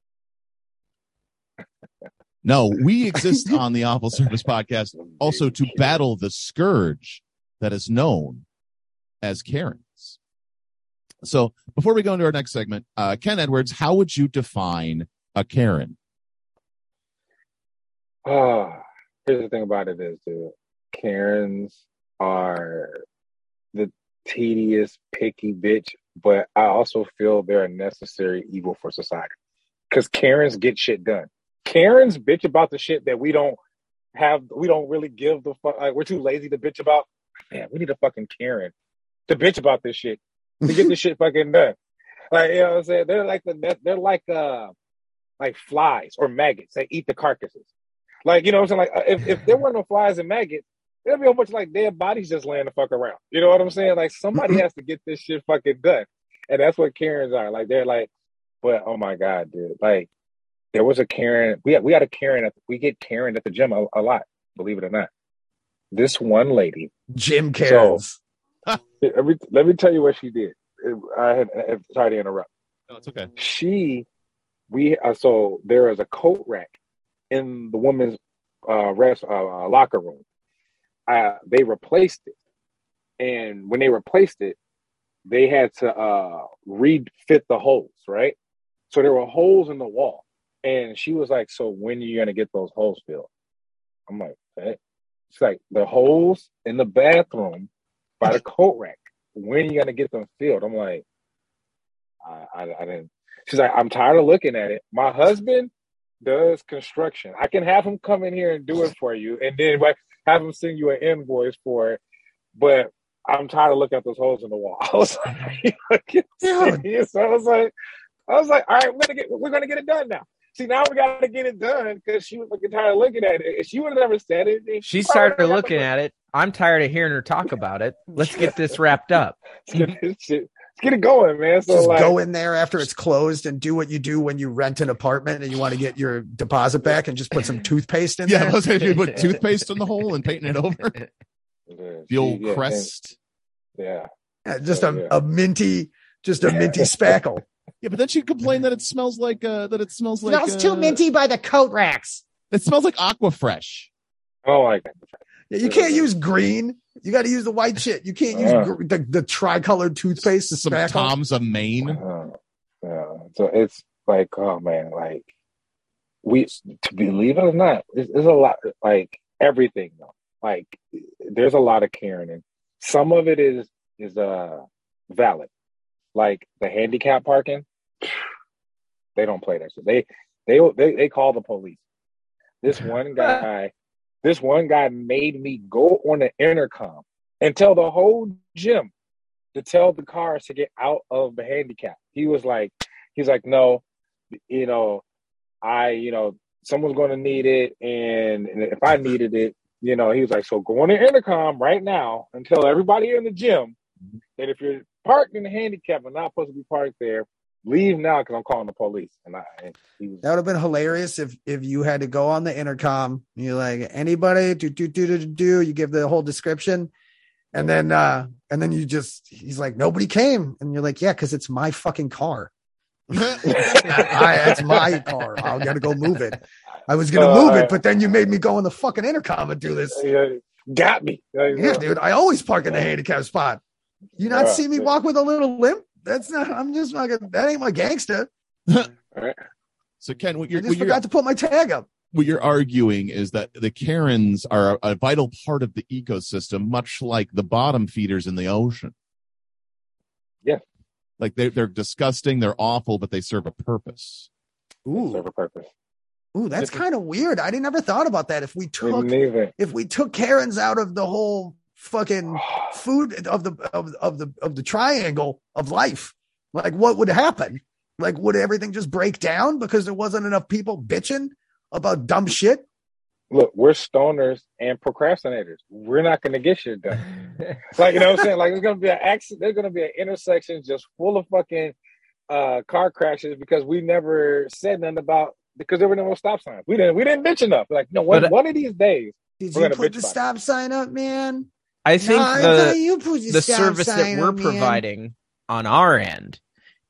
No, we exist on the Awful Service podcast also to battle the scourge that is known as Karens. So before we go into our next segment, uh, Ken Edwards, how would you define a Karen? Oh, here's the thing about it is, dude, Karens are the tedious, picky bitch, but I also feel they're a necessary evil for society. Because Karens get shit done. Karens bitch about the shit that we don't have, we don't really give the fuck, like, we're too lazy to bitch about. Man, we need a fucking Karen to bitch about this shit, to get this shit fucking done. Like, you know what I'm saying? They're like the, they're like, uh, like flies or maggots. They eat the carcasses. Like, you know what I'm saying? Like, uh, if, if there weren't no flies and maggots, there'd be a bunch of like dead bodies just laying the fuck around. You know what I'm saying? Like, somebody has to get this shit fucking done. And that's what Karens are. Like, they're like, but oh my God, dude. Like, there was a Karen. We had, we had a Karen. At, we get Karen at the gym a, a lot, believe it or not. This one lady, Gym Karens. Let me, let me tell you what she did. I had, sorry to interrupt No, it's okay. she we uh, so there is a coat rack in the women's uh rest uh, uh, locker room uh they replaced it and when they replaced it they had to uh refit the holes right so there were holes in the wall and she was like so when are you gonna get those holes filled i'm like hey. she's like the holes in the bathroom by the coat rack when are you gonna get them filled i'm like I, I, I didn't. She's like, I'm tired of looking at it. My husband does construction. I can have him come in here and do it for you, and then like, have him send you an invoice for it. But I'm tired of looking at those holes in the wall. I was like, Yeah. serious? I was like, I was like, all right, we're gonna get, we're gonna get it done now. See, now we gotta get it done because she was fucking tired of looking at it. If she would have never said it, She's tired of looking at it. I'm tired of hearing her talk about it. Let's get this wrapped up. Let's get, this shit, let's get it going, man. So Just like, go in there after it's closed and do what you do when you rent an apartment and you want to get your deposit back and just put some toothpaste in Yeah, there. let's say if you put toothpaste in the hole and painting it over the old she- yeah, crest. Yeah. Yeah, just Yeah, a, yeah. a minty, just a minty spackle. Yeah, but then she complained that it smells like uh that it smells like Smells too uh, minty by the coat racks. It smells like Aquafresh. Oh, I don't like that. Yeah, you can't use green. You got to use the white shit. You can't use gr- the, the tricolored toothpaste, the Some spackle. Tom's of Maine. Uh, yeah. So it's like, oh man, like we to believe it or not, it's, it's a lot like everything though. Like there's a lot of Karen and some of it is is uh valid. Like the handicap parking, they don't play that shit. They they they they call the police. This one guy, this one guy made me go on the intercom and tell the whole gym to tell the cars to get out of the handicap. He was like, he's like, no, you know, I, you know, someone's going to need it, and, and if I needed it, you know, he was like, so go on the intercom right now and tell everybody in the gym mm-hmm. that if you're parked in the handicap and not supposed to be parked there, leave now because I'm calling the police. And I, and he was, That would have been hilarious if if you had to go on the intercom. You're like anybody do do do do do. do. You give the whole description, and then uh and then you just he's like nobody came, and you're like yeah, because it's my fucking car. I, that's my car. I got to go move it. I was gonna Uh, move it, but then you made me go on the fucking intercom and do this. yeah, got me. Like, Yeah, dude. I always park in the handicap spot. You not Yeah, see me walk with a little limp? That's not. I'm just not. Gonna, that ain't my gangster. All right. So Ken, what you're just what you're, forgot to put my tag up. what you're arguing is that the Karens are a, a vital part of the ecosystem, much like the bottom feeders in the ocean. Yeah. Like they they're disgusting, they're awful, but they serve a purpose. Ooh, serve a purpose. ooh, that's kind of weird. I didn't ever thought about that. If we took if we took Karens out of the whole fucking food of the of, of the of the triangle of life, like what would happen? Like would everything just break down because there wasn't enough people bitching about dumb shit? Look, we're stoners and procrastinators. We're not going to get shit done. Like you know what I'm saying? Like there's going to be an accident. There's going to be an intersection just full of fucking uh, car crashes because we never said nothing about because there were no stop signs. We didn't. We didn't bitch enough. Like no, one, But- one of these days. Did We're you gonna put bitch the about it. stop sign up, man? I think No, the you put the service that we're up, man. providing on our end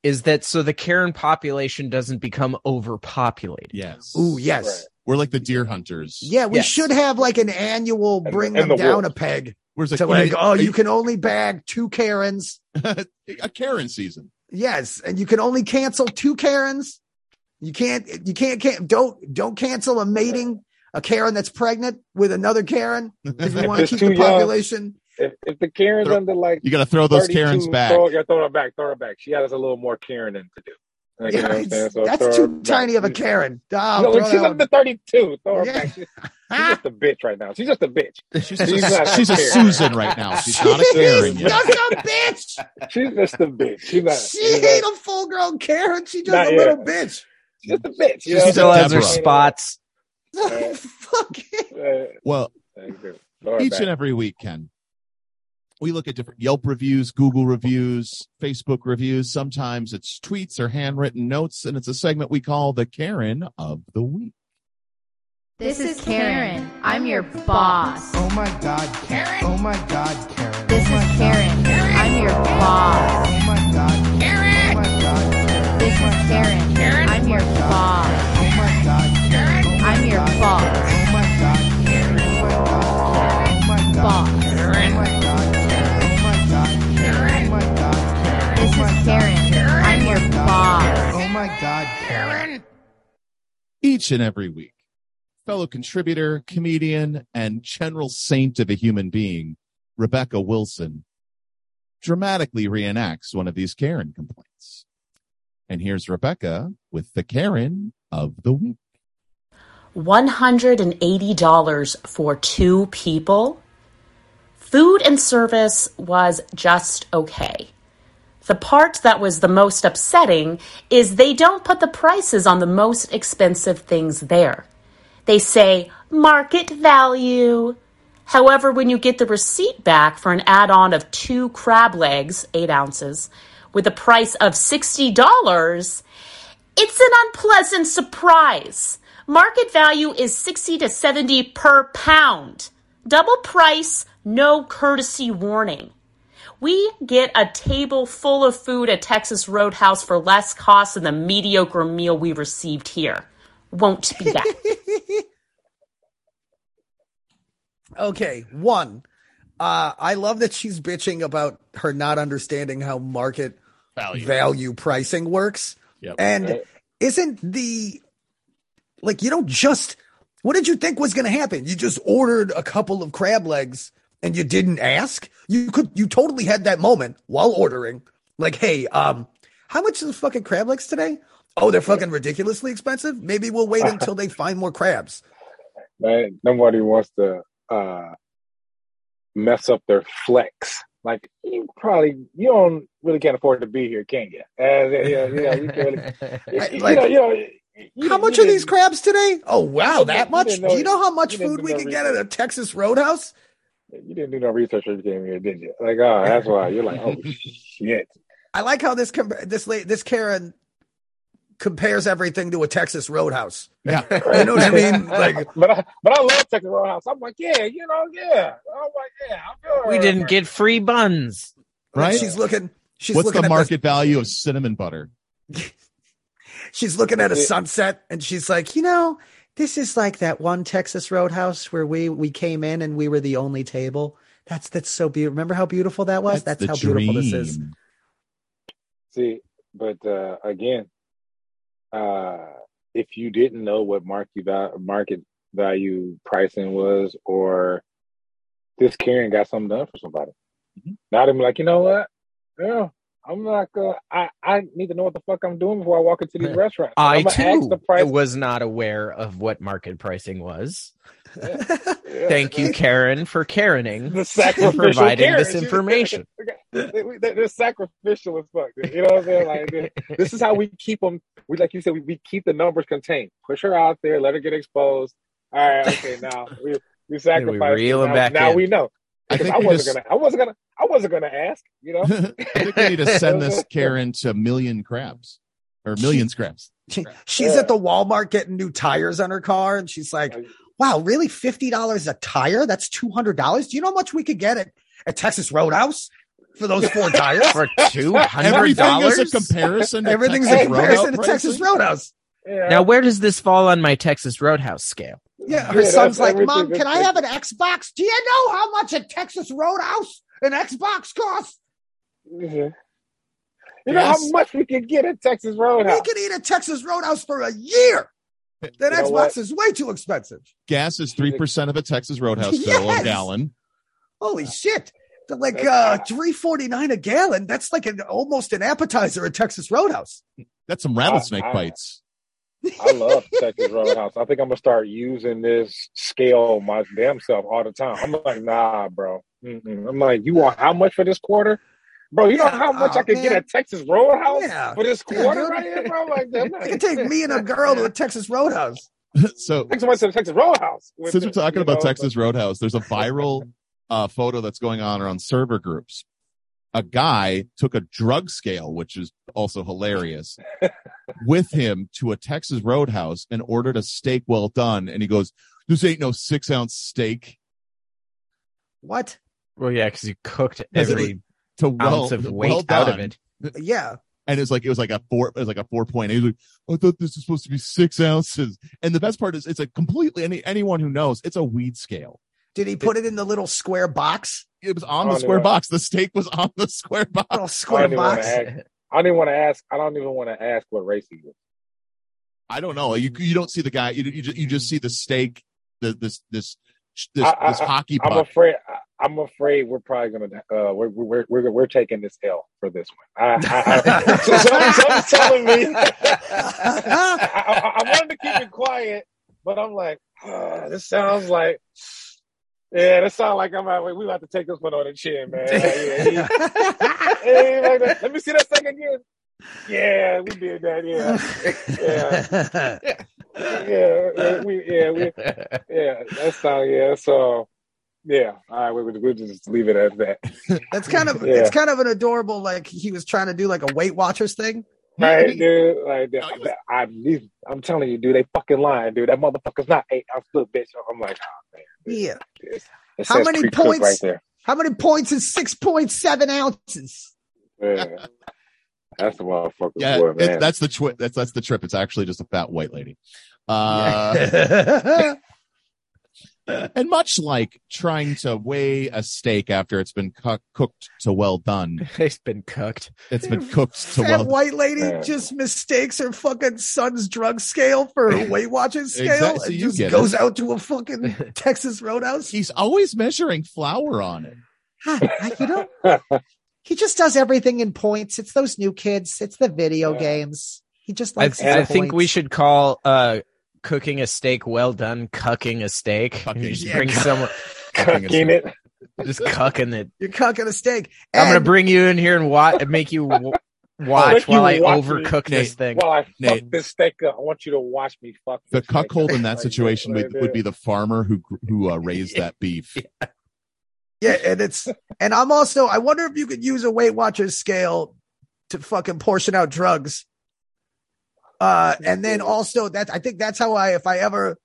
is that so the Karen population doesn't become overpopulated. Yes. Ooh, yes. Right. We're like the deer hunters. Yeah, we Yes. should have like an annual bring and them the down wolves. a peg Where's to like, oh, you can only bag two Karens. a Karen season. Yes, and you can only cancel two Karens. You can't, you can't, can't don't don't cancel a mating a Karen that's pregnant with another Karen because we want to keep too the young, population. If, if the Karen's Throw- under like You got to throw those Karens back. Throw, yeah, throw her back. Throw her back. She has a little more Karen to do. Like, you know what I'm saying? it's- So that's too back. tiny of a Karen. Oh, No, she's that under 32. Throw her Yeah. back. She's, she's just a bitch right now. She's just a bitch. She's, She's just, not she's a Susan right now. She's not a Karen She's yet. just a bitch. She's just a bitch. She's not. She she's ain't not- a full grown Karen. She just Not a yet. little bitch. she's just a bitch. She's You know? a Still has her spots. Right. Fuck it. Uh, Well, thank you. Each back. and every week, Ken, we look at different Yelp reviews, Google reviews, Facebook reviews. Sometimes it's tweets or handwritten notes, and it's a segment we call the Karen of the Week. This is Karen. I'm your boss. Oh my god, Karen. Oh my god, Karen. This oh is my Karen. God, I'm your boss. Oh my god, Karen. Oh my god, Karen. This is Karen. I'm your boss. Oh my god, Karen. This is Karen. I'm your boss. Oh my god, Karen. Each and every week, fellow contributor, comedian, and general saint of a human being, Rebecca Wilson, dramatically reenacts one of these Karen complaints. And here's Rebecca with the Karen of the Week. $180 for two people. Food and service was just okay. The part that was the most upsetting is they don't put the prices on the most expensive things there. They say market value. However, when you get the receipt back for an add on of two crab legs, eight ounces, with a price of $60, it's an unpleasant surprise. Market value is 60 to 70 per pound. Double price, no courtesy warning. We get a table full of food at Texas Roadhouse for less cost than the mediocre meal we received here. Won't be that. Okay, one. Uh, I love that she's bitching about her not understanding how market Value. value pricing works. Yep. And Right. isn't the like you don't just what did you think was going to happen? You just ordered a couple of crab legs and you didn't ask? You could you totally had that moment while ordering. Like, "Hey, um how much are the fucking crab legs today?" Oh, they're fucking ridiculously expensive. Maybe we'll wait until they find more crabs. Man, nobody wants to uh, mess up their flex. Like you probably you don't really can't afford to be here, can you? Uh, yeah, yeah, you, can really, you, Like, know, you know, you- How you much are these crabs today? Oh wow, that much? you didn't Do you know how much you food we can get at a. Texas Roadhouse? You didn't do no research when you came here, did you? Like, oh, that's why you're like, oh shit. I like how this com- this la- this Karen compares everything to a Texas Roadhouse. Yeah. You know what I mean? Like but I but I love Texas Roadhouse. I'm like, yeah, you know, yeah. I'm like, yeah, I'm good. we didn't get free buns. Right? she's looking she's What's looking the at market value of cinnamon butter? she's looking at a sunset and she's like, "You know, this is like that one Texas Roadhouse where we we came in and we were the only table. That's that's so beautiful. Remember how beautiful that was? That's, the how beautiful this is. See, but uh, again, uh, if you didn't know what market val- market value pricing was, or this Karen got something done for somebody, Mhm. now they're like, you know what? Yeah, I'm not gonna. I I need to know what the fuck I'm doing before I walk into these restaurants. I I'm too was not aware of what market pricing was. Yeah. Thank you, Karen, for Karening The sacrificial providing Karen. this information. They- they- They're sacrificial as fuck. You know what I'm saying? Like this- is how we keep them. We like you said, we, we keep the numbers contained. Push her out there, let her get exposed. All right, okay, now we we sacrifice. reel 'em now, back now in. we know. I Because think I, wasn't just- gonna. I wasn't gonna. I wasn't gonna ask. You know. I think we need to send this Karen to million crabs or million scraps. She- she's Yeah. at the Walmart getting new tires on her car, and she's like, "Wow, really? Fifty dollars a tire? That's two hundred dollars. Do you know how much we could get at, at Texas Roadhouse for those four tires? For two hundred Everything is a dollars. comparison. To Everything's Texas a comparison to Texas? Roadhouse." Yeah. Now, where does this fall on my Texas Roadhouse scale? Yeah, her Yeah, son's like, "Mom, can I have an Xbox? Do you know how much a Texas Roadhouse an Xbox costs? Yeah. You know how much we can get at Texas Roadhouse? We could eat at Texas Roadhouse for a year. That You Xbox what? is way too expensive. Gas is three percent of a Texas Roadhouse fill Yes. a gallon. Holy shit. Like uh three forty nine a gallon. That's like an almost an appetizer at Texas Roadhouse. That's some rattlesnake I- I- bites. I love Texas Roadhouse. I think I'm gonna start using this scale my damn self all the time. I'm like, nah, bro. Mm-mm. I'm like, you want how much for this quarter, bro? You know how much oh, I could get at Texas Roadhouse Yeah. for this quarter dude. right here, bro? Like, I'm I not, could take me and a girl to a Texas Roadhouse. so take somebody to the Texas Roadhouse. with since we're talking about know, Texas Roadhouse, there's a viral uh, photo that's going on around server groups. A guy took a drug scale, which is also hilarious, with him to a Texas Roadhouse and ordered a steak well done. And he goes, "This ain't no six ounce steak." What? Well, yeah, because you cooked it every To well, ounce of weight well out of it. Yeah. and it's like it was like a four it was like a four point. He was like, I thought this was supposed to be six ounces. And the best part is it's a completely any anyone who knows it's a weed scale. Did he put it in the little square box? It was on the square no. box. The steak was on the square box. Little I square don't want box. to ask. I don't even want to ask. I don't even want to ask what race he was. I don't know. You you don't see the guy. You you just, you just see the steak. The this this this, I- I- this hockey I'm afraid. I- I'm afraid we're probably gonna. Uh, we're we're we're we're taking this L for this one. I, I, I, so something's telling me. I, I, I wanted to keep it quiet, but I'm like, oh, this sounds like. Yeah, that sounds like I'm out. We have to take this one on the chin, man. Yeah, he- hey, like that. Let me see that thing again. Yeah, we did that. Yeah, yeah, yeah. We yeah we yeah. That's how yeah. So yeah. All right, we we we'll just leave it at that. That's kind of Yeah. it's kind of an adorable like he was trying to do like a Weight Watchers thing. Right, dude. Like, that- oh, I, I'm telling you, dude, they fucking lying, dude. That motherfucker's not eight ounce little bitch. I'm like, oh man, Yeah. it How many points- right there? How many points is six point seven ounces? Yeah. That's the motherfucker Yeah, boy, it- that's the twi- that's that's the trip. It's actually just a fat white lady. Uh, and much like trying to weigh a steak after it's been cu- cooked to well done, It's been cooked. it's been cooked to Fat well. white lady Yeah. just mistakes her fucking son's drug scale for a Weight Watchers scale Exactly, so and you just goes it. out to a fucking Texas Roadhouse. He's always measuring flour on it. I- you know, he just does everything in points. It's those new kids. It's the video Yeah. games. He just I, likes. his I think we should call uh cooking a steak well done cucking a steak. Cucking. Just Yeah, bring cuck. someone Cooking it. just cucking it. You're cooking a steak. I'm gonna bring you in here and watch and make you w- watch Make you while I watch me. overcook this Nate, thing. While I fuck Nate. this steak up, I want you to watch me fuck The this cuckold in that situation would, would be the farmer who who uh, raised that beef. Yeah, and it's and I'm also I wonder if you could use a Weight Watchers scale to fucking portion out drugs. Uh and then also that I think that's how I if I ever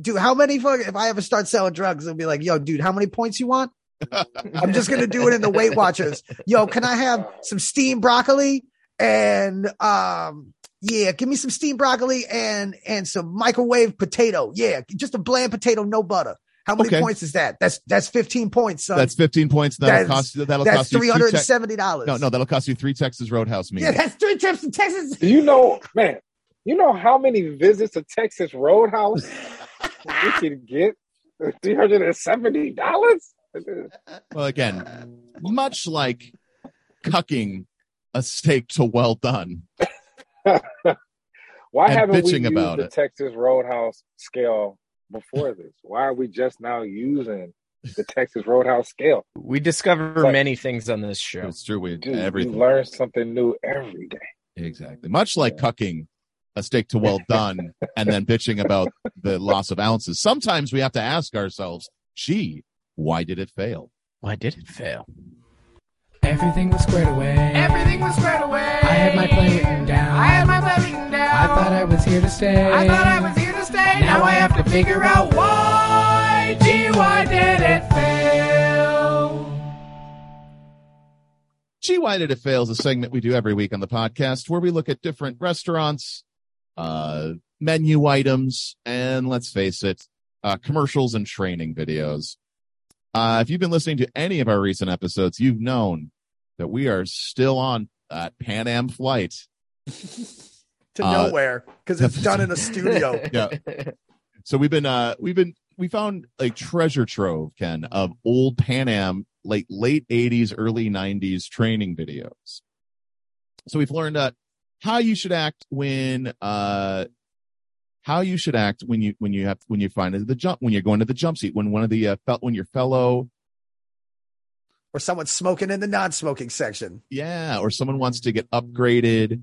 do how many if I ever start selling drugs, it'll be like, yo, dude, how many points you want? I'm just gonna do it in the Weight Watchers. Yo, can I have some steamed broccoli and um yeah, give me some steamed broccoli and and some microwave potato. Yeah, just a bland potato, no butter. How many Okay. points is that? That's that's 15 points, son. That's 15 points. That'll That's- cost you. That'll That's cost you three two hundred and Tex- seventy dollars. No, no, that'll cost you three Texas Roadhouse meals. Yeah, that's three trips to Texas. Do you know, man? You know how many visits to Texas Roadhouse we can get? Three hundred and seventy dollars. Well, again, much like cucking a steak to well done. Why haven't we bitching used about the it. Texas Roadhouse scale before this? Why are we just now using the Texas Roadhouse scale? We discover But- many things on this show. It's true. We Dude, everything. you learn something new every day. Exactly. Much like cucking a steak to well done and then bitching about the loss of ounces. Sometimes we have to ask ourselves, gee, why did it fail? Why did it fail? Everything was squared away. Everything was squared away. I had my plan written down. I had my plan written down. I thought I was here to stay. I thought I was here to stay. Now I have to figure out why. Gee, why did it fail? Gee, why did it fail is a segment we do every week on the podcast where we look at different restaurants, uh, menu items, and let's face it, uh, commercials and training videos. Uh, if you've been listening to any of our recent episodes, you've known that we are still on that Pan Am flight. to Uh, nowhere because it's done in a studio. Yeah. So we've been, uh, we've been, we found a treasure trove, Ken, of old Pan Am, late, late eighties, early nineties training videos. So we've learned, uh, how you should act when, uh, how you should act when you, when you have, when you find the jump, when you're going to the jump seat, when one of the, uh, fel- when your fellow, Or someone's smoking in the non-smoking section. yeah, or someone wants to get upgraded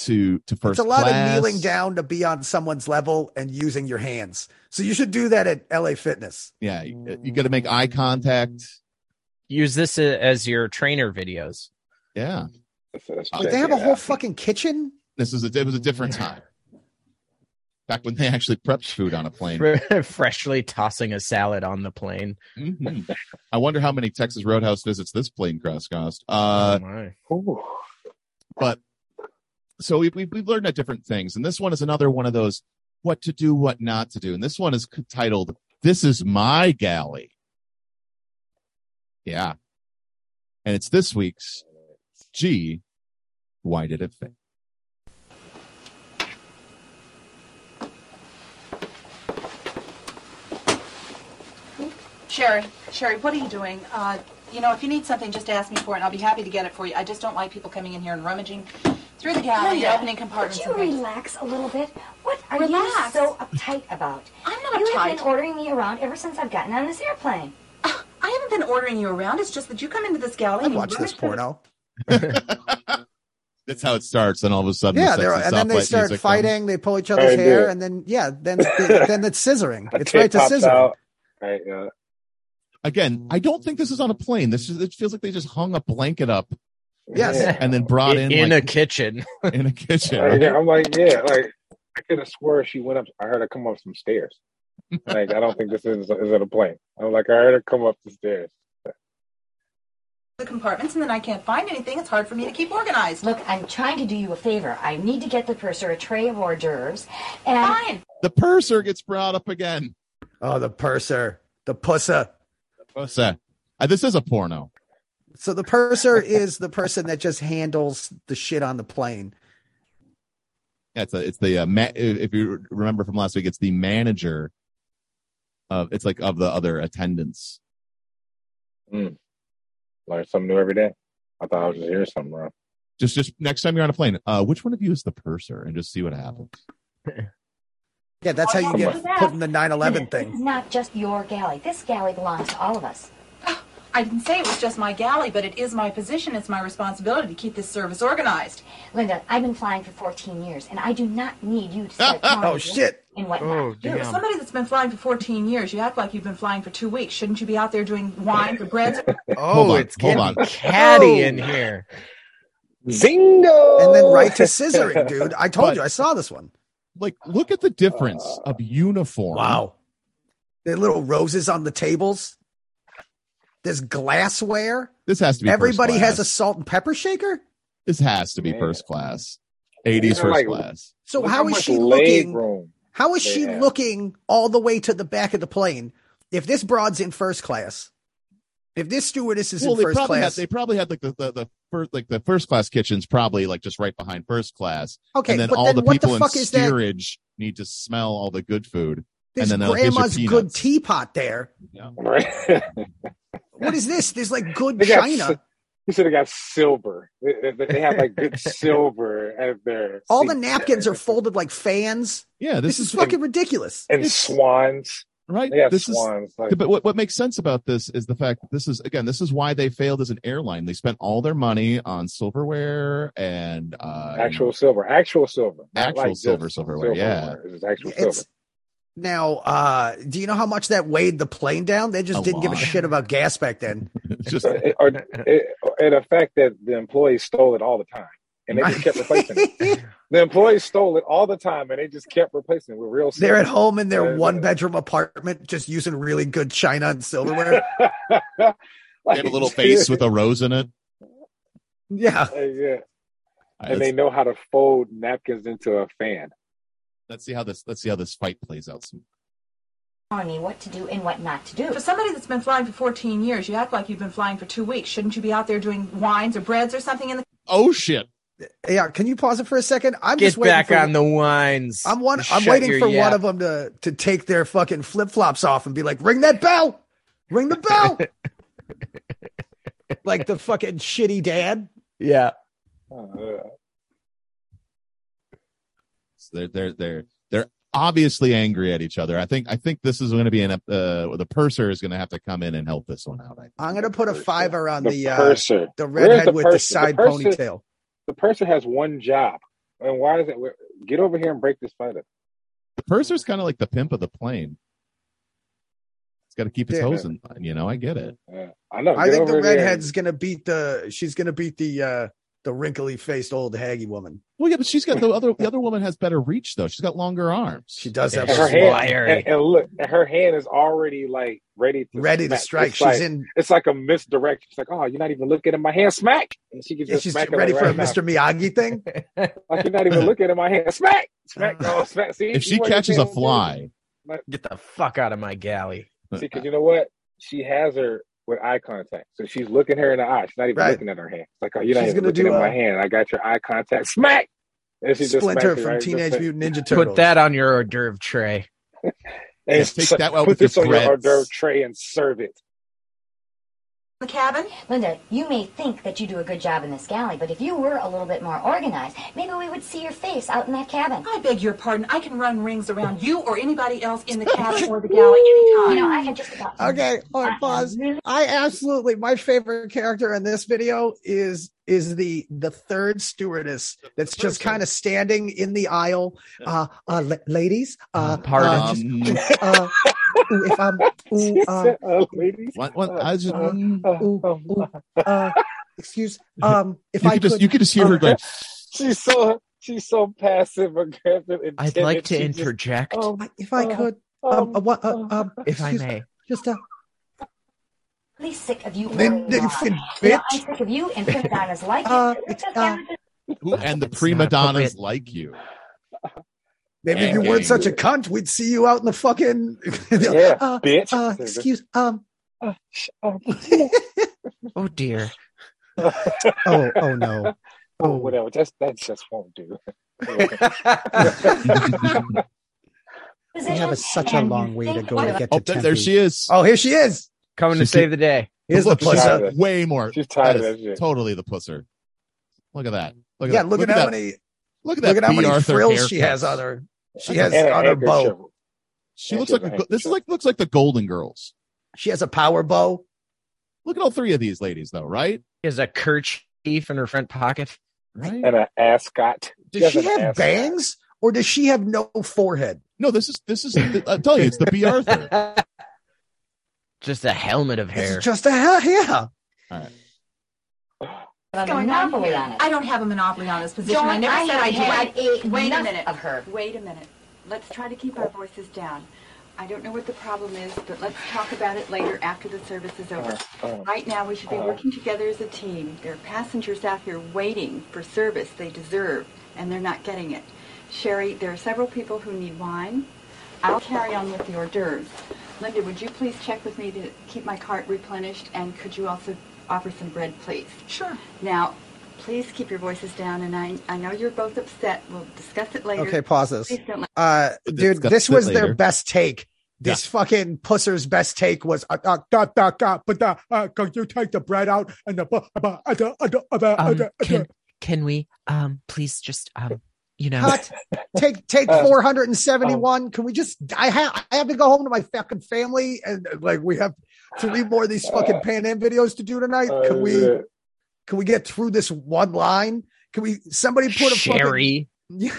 to, to first It's a lot class. of kneeling down to be on someone's level and using your hands. So you should do that at LA Fitness. Yeah. You, you got to make eye contact. Use this as your trainer videos. Yeah. That's- that's Like, they have a yeah. whole fucking kitchen. This is a, it was a different time. Back when they actually prepped food on a plane. Freshly tossing a salad on the plane. Mhm. I wonder how many Texas Roadhouse visits this plane cross cost. Uh, oh my. But so we've, we've, we've learned at different things. And this one is another one of those what to do, what not to do. And this one is titled, This is My Galley. Yeah. And it's this week's Gee, why did it fail? Sherry, Sherry, what are you doing? Uh, you know, if you need something, just ask me for it, and I'll be happy to get it for you. I just don't like people coming in here and rummaging through the galley, Linda, opening compartments Would and you things. relax a little bit? What are Relax? you so uptight about? I'm not You have been ordering me around ever since I've gotten on this airplane. I haven't been ordering you around. It's just that you come into this galley. I'd and watch this rummage porno. That's how it starts. And all of a sudden, Yeah, the they're, and then they start music fighting. They pull each other's hair, and then yeah, then then it's scissoring. It's right to pops scissoring. out. Right, uh, Again, I don't think this is on a plane. This is, it feels like they just hung a blanket up Yes. yeah. and then brought in, in like, a kitchen. in a kitchen. Right, yeah, I'm like, yeah, like I could have swore she went up. I heard her come up some stairs. Like I don't think this is is it a plane. I'm like, I heard her come up the stairs. The compartments and then I can't find anything. It's hard for me to keep organized. Look, I'm trying to do you a favor. I need to get the purser a tray of hors d'oeuvres. And Fine. The purser gets brought up again. Oh, the purser, the pusser. What's that? Uh, this is a porno. So the purser is the person that just handles the shit on the plane. Yeah, it's a, it's the uh, ma- if you remember from last week, it's the manager of it's like of the other attendants. Mm. Learn something new every day. I thought I was just hearing something wrong. Just just next time you're on a plane, uh, which one of you is the purser, and just see what happens. Yeah, that's how you get put in the 9/11 This thing. is not just your galley. This galley belongs to all of us. I didn't say it was just my galley, but it is my position. It's my responsibility to keep this service organized. Linda, I've been flying for 14 years, and I do not need you to start telling Oh shit! And what Oh, not to do. For somebody that's been flying for 14 years, you act like you've been flying for two weeks. Shouldn't you be out there doing wine or breads? Oh, Hold on, it's hold getting on. catty Oh. in here. Zingo! And then right to scissoring, dude. I told But- you, I saw this one. Like, look at the difference of uniform. Wow. The little roses on the tables. There's glassware. This has to be. first Everybody has a salt and pepper shaker. This has to be Man. first class. 80s first like- class. So Look how is she looking? room How is they she have. looking all the way to the back of the plane? If this broad's in first class, if this stewardess is well, in first class, had they probably had like the, the the first like the first class kitchens probably like just right behind first class. okay, and then all then the people the in fuck is that? steerage need to smell all the good food. There's and then they'll get you grandma's good teapot there. right? What is this? There's like good They got china. si- You should have got silver. They, they- they have like good silver as their All the seats. napkins are folded like fans. Yeah, This, this, is, fucking ridiculous. and swans. right. Yeah, have This is swans. like, but what what makes sense about this is the fact that this is again this is why they failed as an airline. They spent all their money on silverware and uh, actual silver, actual silver, Actual like just silver silverware, yeah. It's actual It's silver. Now. uh Do you know how much that weighed the plane down? They just A didn't give a shit about gas back then. just It- or, it, and the fact that the employees stole it all the time, and they just kept replacing it. The employees stole it all the time, and they just kept replacing it with real. They're at home in their Yeah, one bedroom apartment, just using really good china and silverware. they have a little face with a rose in it. yeah, Uh, yeah, and they know how to fold napkins into a fan. Let's see how this let's see how this fight plays out. Telling me what to do and what not to do. For somebody that's been flying for 14 years, you act like you've been flying for two weeks. Shouldn't you be out there doing wines or breads or something in the Oh shit! yeah. Can you pause it for a second? I'm Get just waiting back for, on the wines. I'm one. I'm waiting your for one of them to to take their fucking flip flops off and be like, "Ring that bell, ring the bell," like the fucking shitty dad. Yeah. Uh, So they're they're they're they're obviously angry at each other. I think I think this is going to be an uh the purser is going to have to come in and help this one out. I think. I'm gonna put a fiver on the, the uh, purser. the redhead the with the purser? side purser- ponytail. The purser has one job, and why does it? Get over here and break this fight up. The purser's kind of like the pimp of the plane. It's got to keep his Yeah. hoes in. You know, I get it. Yeah, I know. I think the over there and- redhead's gonna beat the. She's gonna beat the uh the wrinkly faced old haggy woman. Well, yeah, but she's got the other the other woman has better reach though. She's got longer arms. She does have her a hand, and, and look, her hand is already like ready to ready to strike. It's She's like, in. It's like a misdirection. She's like, "Oh, you're not even looking at my hand. Smack!" And she can Yeah, just she's smack it ready for a right now. Mr. Miyagi thing. Like you're not even looking at my hand. Smack! Smack! Oh, smack! See, If she catches a paying fly, Get the fuck out of my galley. See, because you know what? She has her with eye contact, so she's looking her in the eye. She's not even Right. looking at her hand. It's like, "Oh, you're not She's even gonna looking do at my hand. I got your eye contact. Smack!" And she just Splinter smacks from right- Teenage just- Mutant Ninja Turtles. Put that on your hors d'oeuvre tray. And Yeah, take that out put with this your on your hors d'oeuvre tray and serve it. The cabin? Linda, you may think that you do a good job in this galley, but if you were a little bit more organized, maybe we would see your face out in that cabin. I beg your pardon. I can run rings around you or anybody else in the cabin or the galley anytime. You know, I had just about. Okay, hold on, pause. I absolutely my favorite character in this video is is the the third stewardess that's just kind of standing in the aisle. Uh, uh, la- ladies, uh, Pardon. uh, just- uh, ooh, if I'm, ooh, uh, Uh, ladies. what, what, I just, Uh, uh, ooh, um, ooh, uh, excuse, um, if you I could just could, you could just hear her going. she's so she's so passive aggressive. I'd like to She just- interject, um, if I uh, could, um, uh, what, uh, um, if I excuse- may. just uh, really sick of you. Then- worrying then about- fucking You know, bitch. I'm sick of you and prima donnas like you. Uh, uh, and the It's prima donnas like you. Maybe if you weren't such a cunt, we'd see you out in the fucking. Yeah, uh, bitch. uh, excuse. Um. Sh- uh, Oh dear. Oh. Oh no. oh, whatever. Just that just won't do. We have a, such a long way to go to get to Oh, there, 10 there she is. Oh, here she is. Coming to save the day. Here's the Look, she's pusser. way more. She's tired of that that is shit. Totally the pusser. Look at that. Look at Yeah, that. look, at how that. many. Look at that. Look at how many Arthur frills she has on her. She has an on her bow. shovel. She And looks like a, a go- this is like looks like the Golden Girls. She has a power bow. Look at all three of these ladies, though, right? He has a kerchief in her front pocket. Right. and an ascot. Does she has an have ascot. bangs or does she have no forehead? No, this is this is. I'm telling you, it's the Bea Arthur. Just a helmet of hair. It's just a hell, yeah. All right. A going on monopoly here? on it. I don't have a monopoly on this position. Dawn, I never I said I have do. had a Wait a minute. of her. Wait a minute. Let's try to keep our voices down. I don't know what the problem is, but let's talk about it later after the service is over. Uh, Right now, we should be Uh. working together as a team. There are passengers out here waiting for service they deserve, and they're not getting it. Sherry, there are several people who need wine. I'll carry on with the hors d'oeuvres. Linda, would you please check with me to keep my cart replenished, and could you also offer some bread, please? Sure. Now, please keep your voices down, and I, I know you're both upset. We'll discuss it later. Okay, pause this. Please don't let Uh, dude, discuss this it was their later. best take. This fucking pusser's best take was uh, uh, da, da, da, but da, uh, can you take the bread out and the bu- bu- uh, da, uh, da, uh, da, uh, Um, da, uh, can can we um please just um you know cut take take Uh, 471 can we just i have i have to go home to my fucking family and uh, like we have three more of these fucking pan am videos to do tonight uh, can we can we get through this one line can we somebody put a Sherry. fucking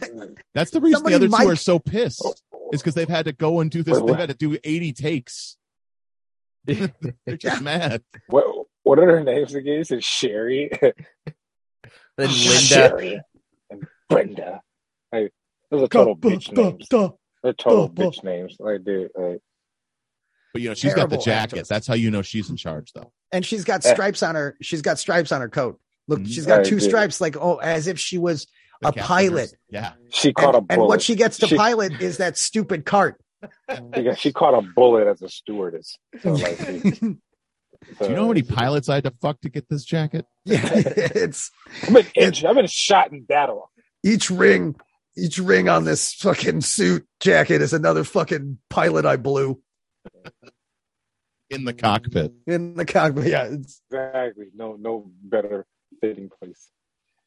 That's the reason Somebody the other two are so pissed. Is because they've had to go and do this. They've had to do 80 takes. They're just mad. What what are their names again? Is it Sherry? Then Linda. Sherry and Brenda. Like, those are total Duh, bitch duh, names. duh. They're total duh, duh. bitch names. Like, dude, like, But you know, she's got the Terrible jacket. actress. That's how you know she's in charge, though. and she's got Eh. stripes on her she's got stripes on her coat look Mhm. she's got I two did. stripes like oh as if she was The a pilot is- Yeah. she and, caught a and what she gets to She- pilot is that stupid cart She, she caught a bullet as a stewardess. So, like, she, Do you know how many pilots I had to fuck to get this jacket? yeah it's I've been injured. I've been shot in battle. Each ring each ring on this fucking suit jacket is another fucking pilot I blew In the cockpit. in the cockpit. Yeah, it's, Exactly. No, no better fitting place.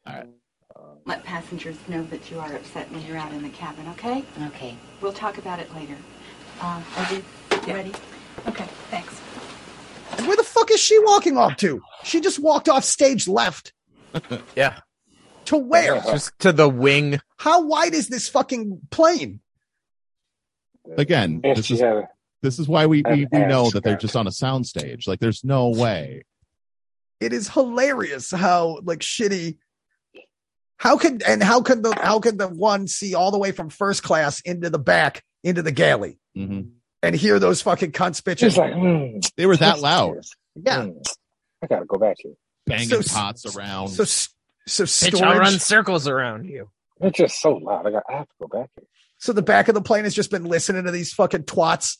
All right. let passengers know that you are upset when you're out in the cabin, okay? Okay. We'll talk about it later. Uh, are you ready? Okay, thanks. where the fuck is she walking off to? She just walked off stage left Yeah. To where? Just to the wing. How wide is this fucking plane? Again, this is this is why we, we, we know that they're just on a soundstage. Like there's no way. It is hilarious how like shitty. How could and how could the how could the one see all the way from first class into the back into the galley hmm and hear those fucking cunt she's bitches? like, hmm, They were that loud, Yeah. hmm, I gotta go back here. banging So- pots around. So s- so Bitch, I'll run circles around you. It's just so loud. I got. I have to go back here. So the back of the plane has just been listening to these fucking twats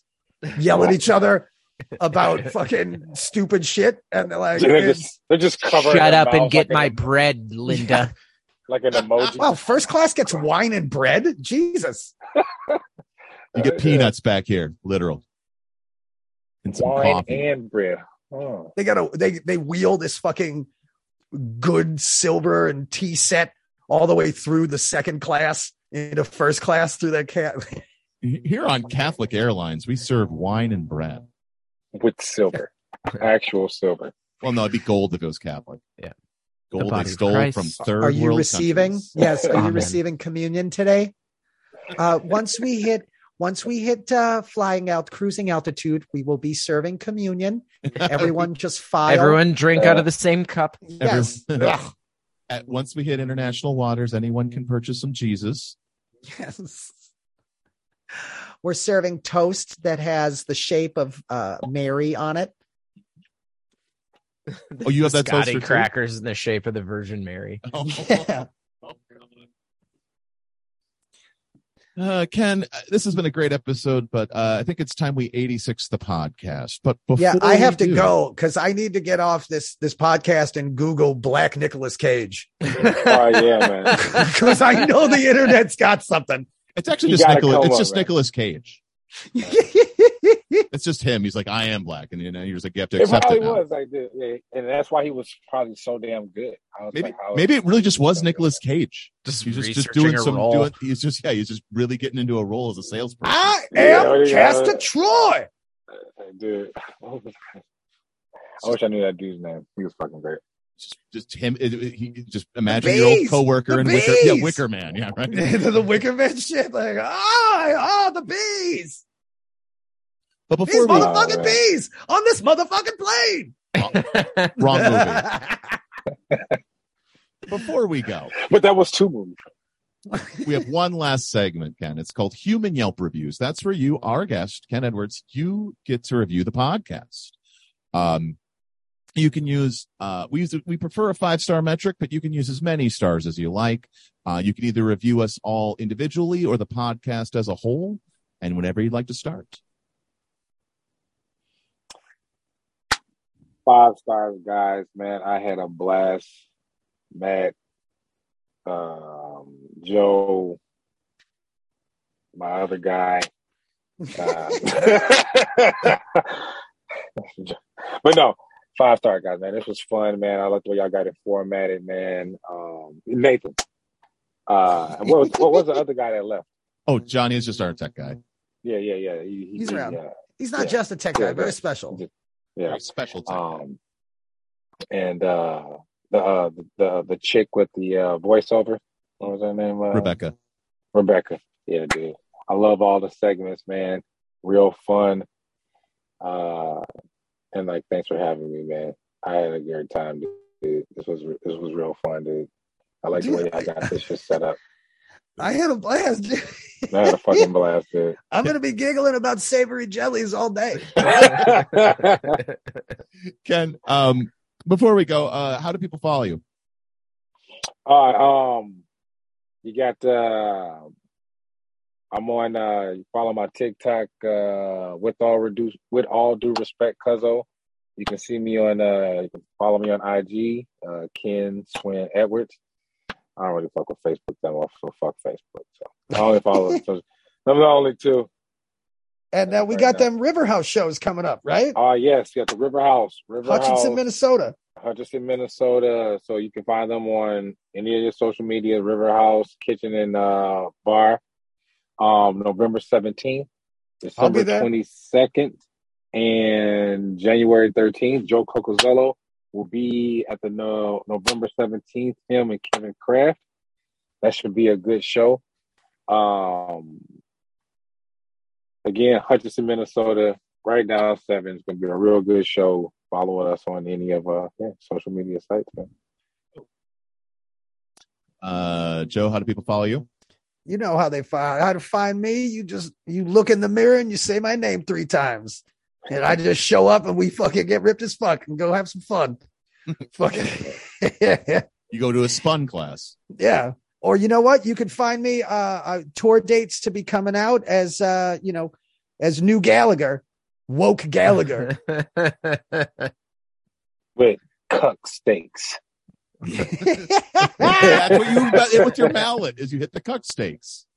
yell at each other about fucking stupid shit, and they're like, They're just, they're just covering. Shut their up and get like my an, bread, Linda. like an emoji. "Wow, first class gets wine and bread." Jesus, you get peanuts back here, literal. And some wine coffee. and bread. Oh. they got to they they wheel this fucking good silver and tea set all the way through the second class into first class through that cat. Here on Catholic Airlines, we serve wine and bread. with silver, actual silver. Well, no, it'd be gold if it was Catholic. Yeah. Gold body they stole Christ. from third Are you world receiving? countries. Yes, are you receiving communion today? Uh, once we hit once we hit uh, flying out cruising altitude, we will be serving communion. Everyone just file. Everyone drink out of the same cup. yes, Everyone- At, once we hit international waters, anyone can purchase some Jesus. yes. We're serving toast that has the shape of uh, Mary on it. Oh, you have that Scotty toaster too? crackers in the shape of the Virgin Mary. Oh. Yeah. Uh, Ken, uh, this has been a great episode, but uh, I think it's time we 86 the podcast. But before Yeah, I have we to go because I need to get off this this podcast and Google Black Nicolas Cage Oh yeah, man. because I know the internet's got something. It's actually You just gotta Nicolas. come It's up, just man. Nicolas Cage. It's just him. He's like, I am black, and you know, you're just like, you have to It accept probably it. now. was like this, yeah, and that's why he was probably so damn good. I was Maybe, like, how- maybe it really just was Nicolas Cage. Just He's just, just researching doing some. role. Doing, he's just yeah. He's just really getting into a role as a salesperson. I Yeah, am yeah. Castor Troy. dude. I wish I knew that dude's name. He was fucking great. just, just him. It, it- he just imagine your old bees! coworker The and Wicker. Yeah! Wicker Man. Yeah, right. the, the Wicker Man shit, like ah, oh, the bees, But these we motherfucking man. bees on this motherfucking plane. wrong movie. Before we go, But that was two movies. we have one last segment, Ken. It's called Human Yelp Reviews. That's where you, our guest, Ken Edwards, you get to review the podcast. Um, you can use, uh, we use, we prefer a five star metric, but you can use as many stars as you like. Uh, you can either review us all individually or the podcast as a whole, and whenever you'd like to start. Five stars, guys. Man, I had a blast. Matt, um, Joe, my other guy. Uh, but no, five star guys, man. This was fun, man. I like the way y'all got it formatted, man. Um, Nathan. Uh, what was what was the other guy that left? Oh, Johnny is just our tech guy. Yeah, yeah, yeah. He, he, He's he, around. uh, He's not Yeah. just a tech guy, Yeah, very yeah. special. Yeah. Special tech. Um, and uh, the uh, the the chick with the uh, voiceover. What was her name? Uh, Rebecca. Rebecca. Yeah, dude. I love all the segments, man. Real fun. Uh, and like, thanks for having me, man. I had a great time, dude. This was this was real fun, dude. I like the way I got this shit set up. I had a blast. Dude. I had a fucking blast, dude. I'm gonna be giggling about savory jellies all day. Ken, um, before we go, uh, how do people follow you? All right, um, you got uh, I'm on. Uh, you follow my TikTok. Uh, with all reduce, with all due respect, Cuzzo. You can see me on. Uh, you can follow me on IG. Uh, Ken Swin Edwards. I don't really fuck with Facebook that much, so fuck Facebook. So I only follow. so I'm the only two. And uh, we got them River House shows coming up, right? Oh yes, you got the River House, River Hutchinson, House, Minnesota. Hutchinson, Minnesota. So you can find them on any of your social media, River House Kitchen and uh, Bar. Um, November 17th, December 22nd, and January 13th. Joe Cocozello will be at the no, November 17th. Him and Kevin Kraft. That should be a good show. Um, again, Hutchinson, Minnesota, right down seven. It's gonna be a real good show. Follow us on any of uh yeah, social media sites, man. Uh, Joe, how do people follow you? You know how they find how to find me. You just you look in the mirror and you say my name three times, and I just show up and we fucking get ripped as fuck and go have some fun. fucking yeah, You go to a spun class. yeah. Or you know what? You can find me uh, uh tour dates to be coming out as uh you know as new Gallagher, woke Gallagher. With cuck steaks. That's what you got with your mallet is you hit the cuck steaks.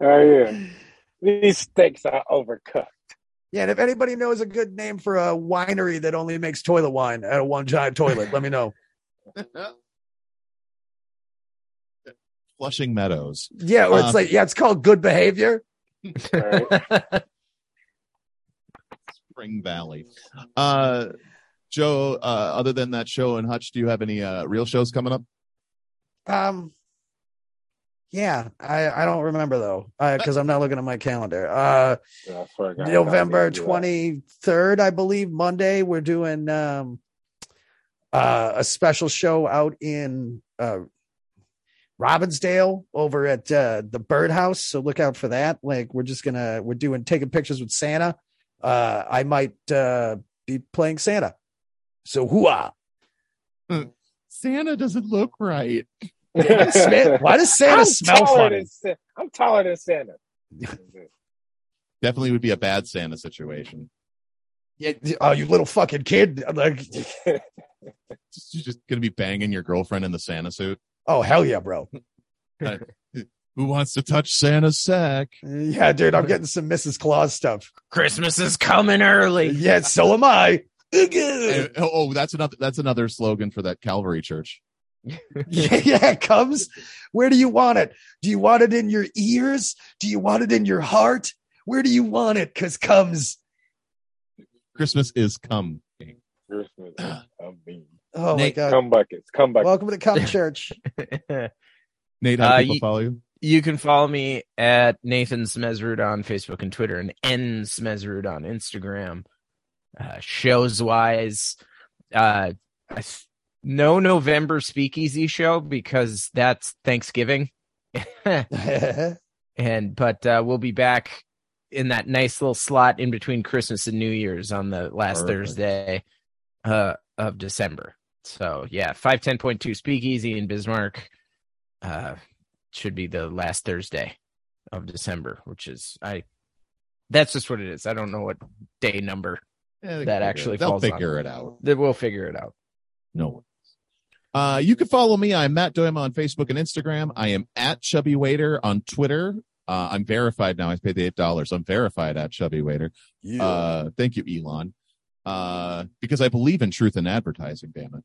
Oh yeah. These steaks are overcooked. Yeah, and if anybody knows a good name for a winery that only makes toilet wine at a one giant toilet, let me know. Flushing Meadows. Yeah, or it's Uh, like yeah, it's called good behavior. Spring Valley. Uh, Joe, uh, other than that show and Hutch, do you have any uh, real shows coming up? Um, yeah, I I don't remember though because I'm not looking at my calendar. Uh, Yeah, I swear to God, I November gotta do that. twenty third, I believe, Monday. We're doing um uh, a special show out in uh Robbinsdale over at uh, the Birdhouse. So look out for that. Like we're just gonna we're doing taking pictures with Santa. Uh, I might uh, be playing Santa. So hooah! Santa doesn't look right. Why does Santa- why does Santa I'm smell taller funny? than I'm taller than Santa. Definitely would be a bad Santa situation. Yeah, oh, you little fucking kid! Like, you're just gonna be banging your girlfriend in the Santa suit. oh hell yeah, bro! Uh, who wants to touch Santa's sack? Yeah, dude, I'm getting some Mrs. Claus stuff. Christmas is coming early. Yeah, so am I. Oh, oh, that's another that's another slogan for that Calvary Church. yeah, yeah, it comes. Where do you want it? Do you want it in your ears? Do you want it in your heart? Where do you want it? Cause comes. Christmas is come. Christmas is coming. Oh Nate, my god! Come buckets. Come buckets. Welcome to Come Church. Nate, how do Uh, people ye- follow you? You can follow me at Nathan Smezrud on Facebook and Twitter and N Smezrud on Instagram. Uh, shows wise, uh, I th- no November speakeasy show because that's Thanksgiving. and, but, uh, we'll be back in that nice little slot in between Christmas and New Year's on the last Perfect. Thursday, uh, of December. So yeah, 510.2 speakeasy in Bismarck. Uh, should be the last Thursday of December, which is I. That's just what it is. I don't know what day number Yeah, that actually they'll falls figure on. it out. We'll figure it out. No. Uh, you can follow me. I'm Matt Doima on Facebook and Instagram. I am at Chubby Waiter on Twitter. Uh, I'm verified now. I paid the eight dollars. I'm verified at Chubby Waiter. Uh, thank you, Elon. Uh, because I believe in truth in advertising. Damn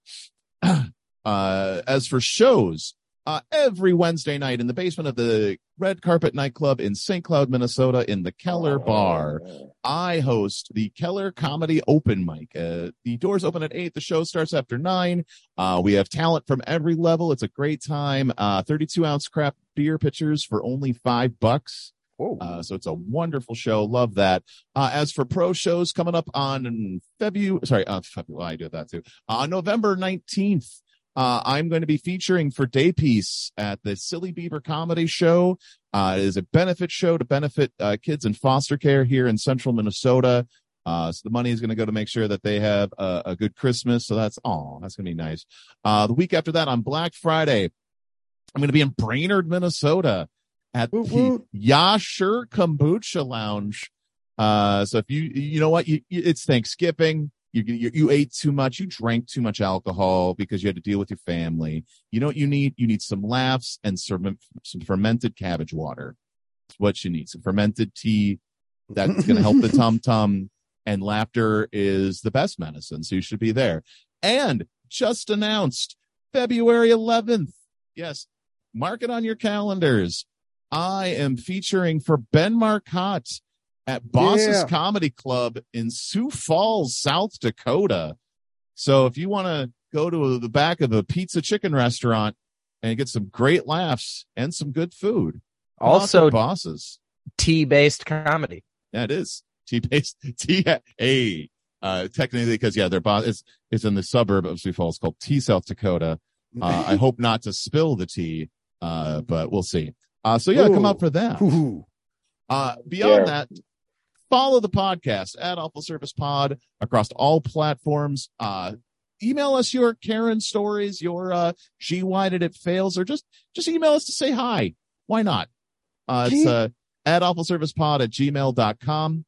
it. uh, as for shows, uh, every Wednesday night in the basement of the Red Carpet Nightclub in St. Cloud, Minnesota, in the Keller Bar, I host the Keller Comedy Open Mic. Uh, the doors open at eight. The show starts after nine. Uh, we have talent from every level. It's a great time. Uh, 32 ounce craft beer pitchers for only five bucks. Uh, so it's a wonderful show. Love that. Uh, as for pro shows coming up on February, sorry, uh, February, I do that too. On November 19th, uh, I'm going to be featuring for Day Piece at the Silly Beaver Comedy Show. Uh, it is a benefit show to benefit uh, kids in foster care here in central Minnesota. Uh, so the money is going to go to make sure that they have a, a good Christmas. So that's all. That's going to be nice. Uh, the week after that on Black Friday, I'm going to be in Brainerd, Minnesota at the Yasher Kombucha Lounge. Uh, so if you, you know what, you, you it's Thanksgiving. You, you, you ate too much. You drank too much alcohol because you had to deal with your family. You know what you need? You need some laughs and some, some fermented cabbage water. It's what you need. Some fermented tea that's going to help the tum tum and laughter is the best medicine. So you should be there. And just announced February 11th. Yes. Mark it on your calendars. I am featuring for Ben Marcotte at Bosses Yeah. Comedy Club in Sioux Falls, South Dakota. So if you want to go to the back of a pizza chicken restaurant and get some great laughs and some good food, come out to Also- Bosses. Tea based comedy. Yeah, it is T based T A. Uh, technically, because yeah, they're bo- it's it's in the suburb of Sioux Falls called Tea, South Dakota. Uh, I hope not to spill the tea, uh, but we'll see. Uh, so yeah, come out for that. Uh, beyond Yeah. that, follow the podcast at Awful Service Pod across all platforms. Uh, email us your Karen stories, your uh, gee, why did it fails, or just just email us to say hi. Why not? Uh, it's Gee. uh, at awfulservicepod at gmail.com.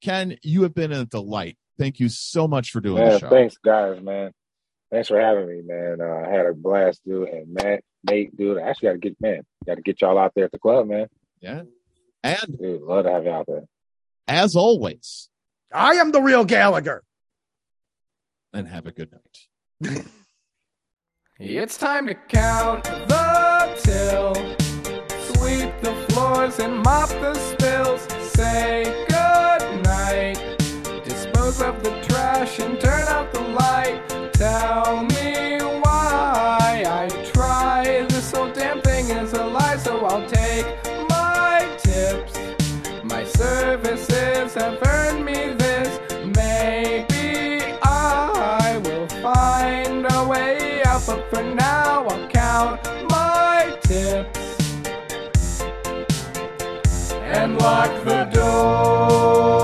Ken, you have been a delight. Thank you so much for doing the Man, show. thanks, guys, man. Thanks for having me, man. Uh, I had a blast, dude. And Matt, Nate, dude, I actually got to get, man, got to get y'all out there at the club, man. Yeah. And dude, love to have you out there. As always, I am the real Gallagher. and have a good night. It's time to count the till. Sweep the floors and mop the spills. Say good night. Dispose of the trash and turn out the light. Tell me I'll my tips and lock the door.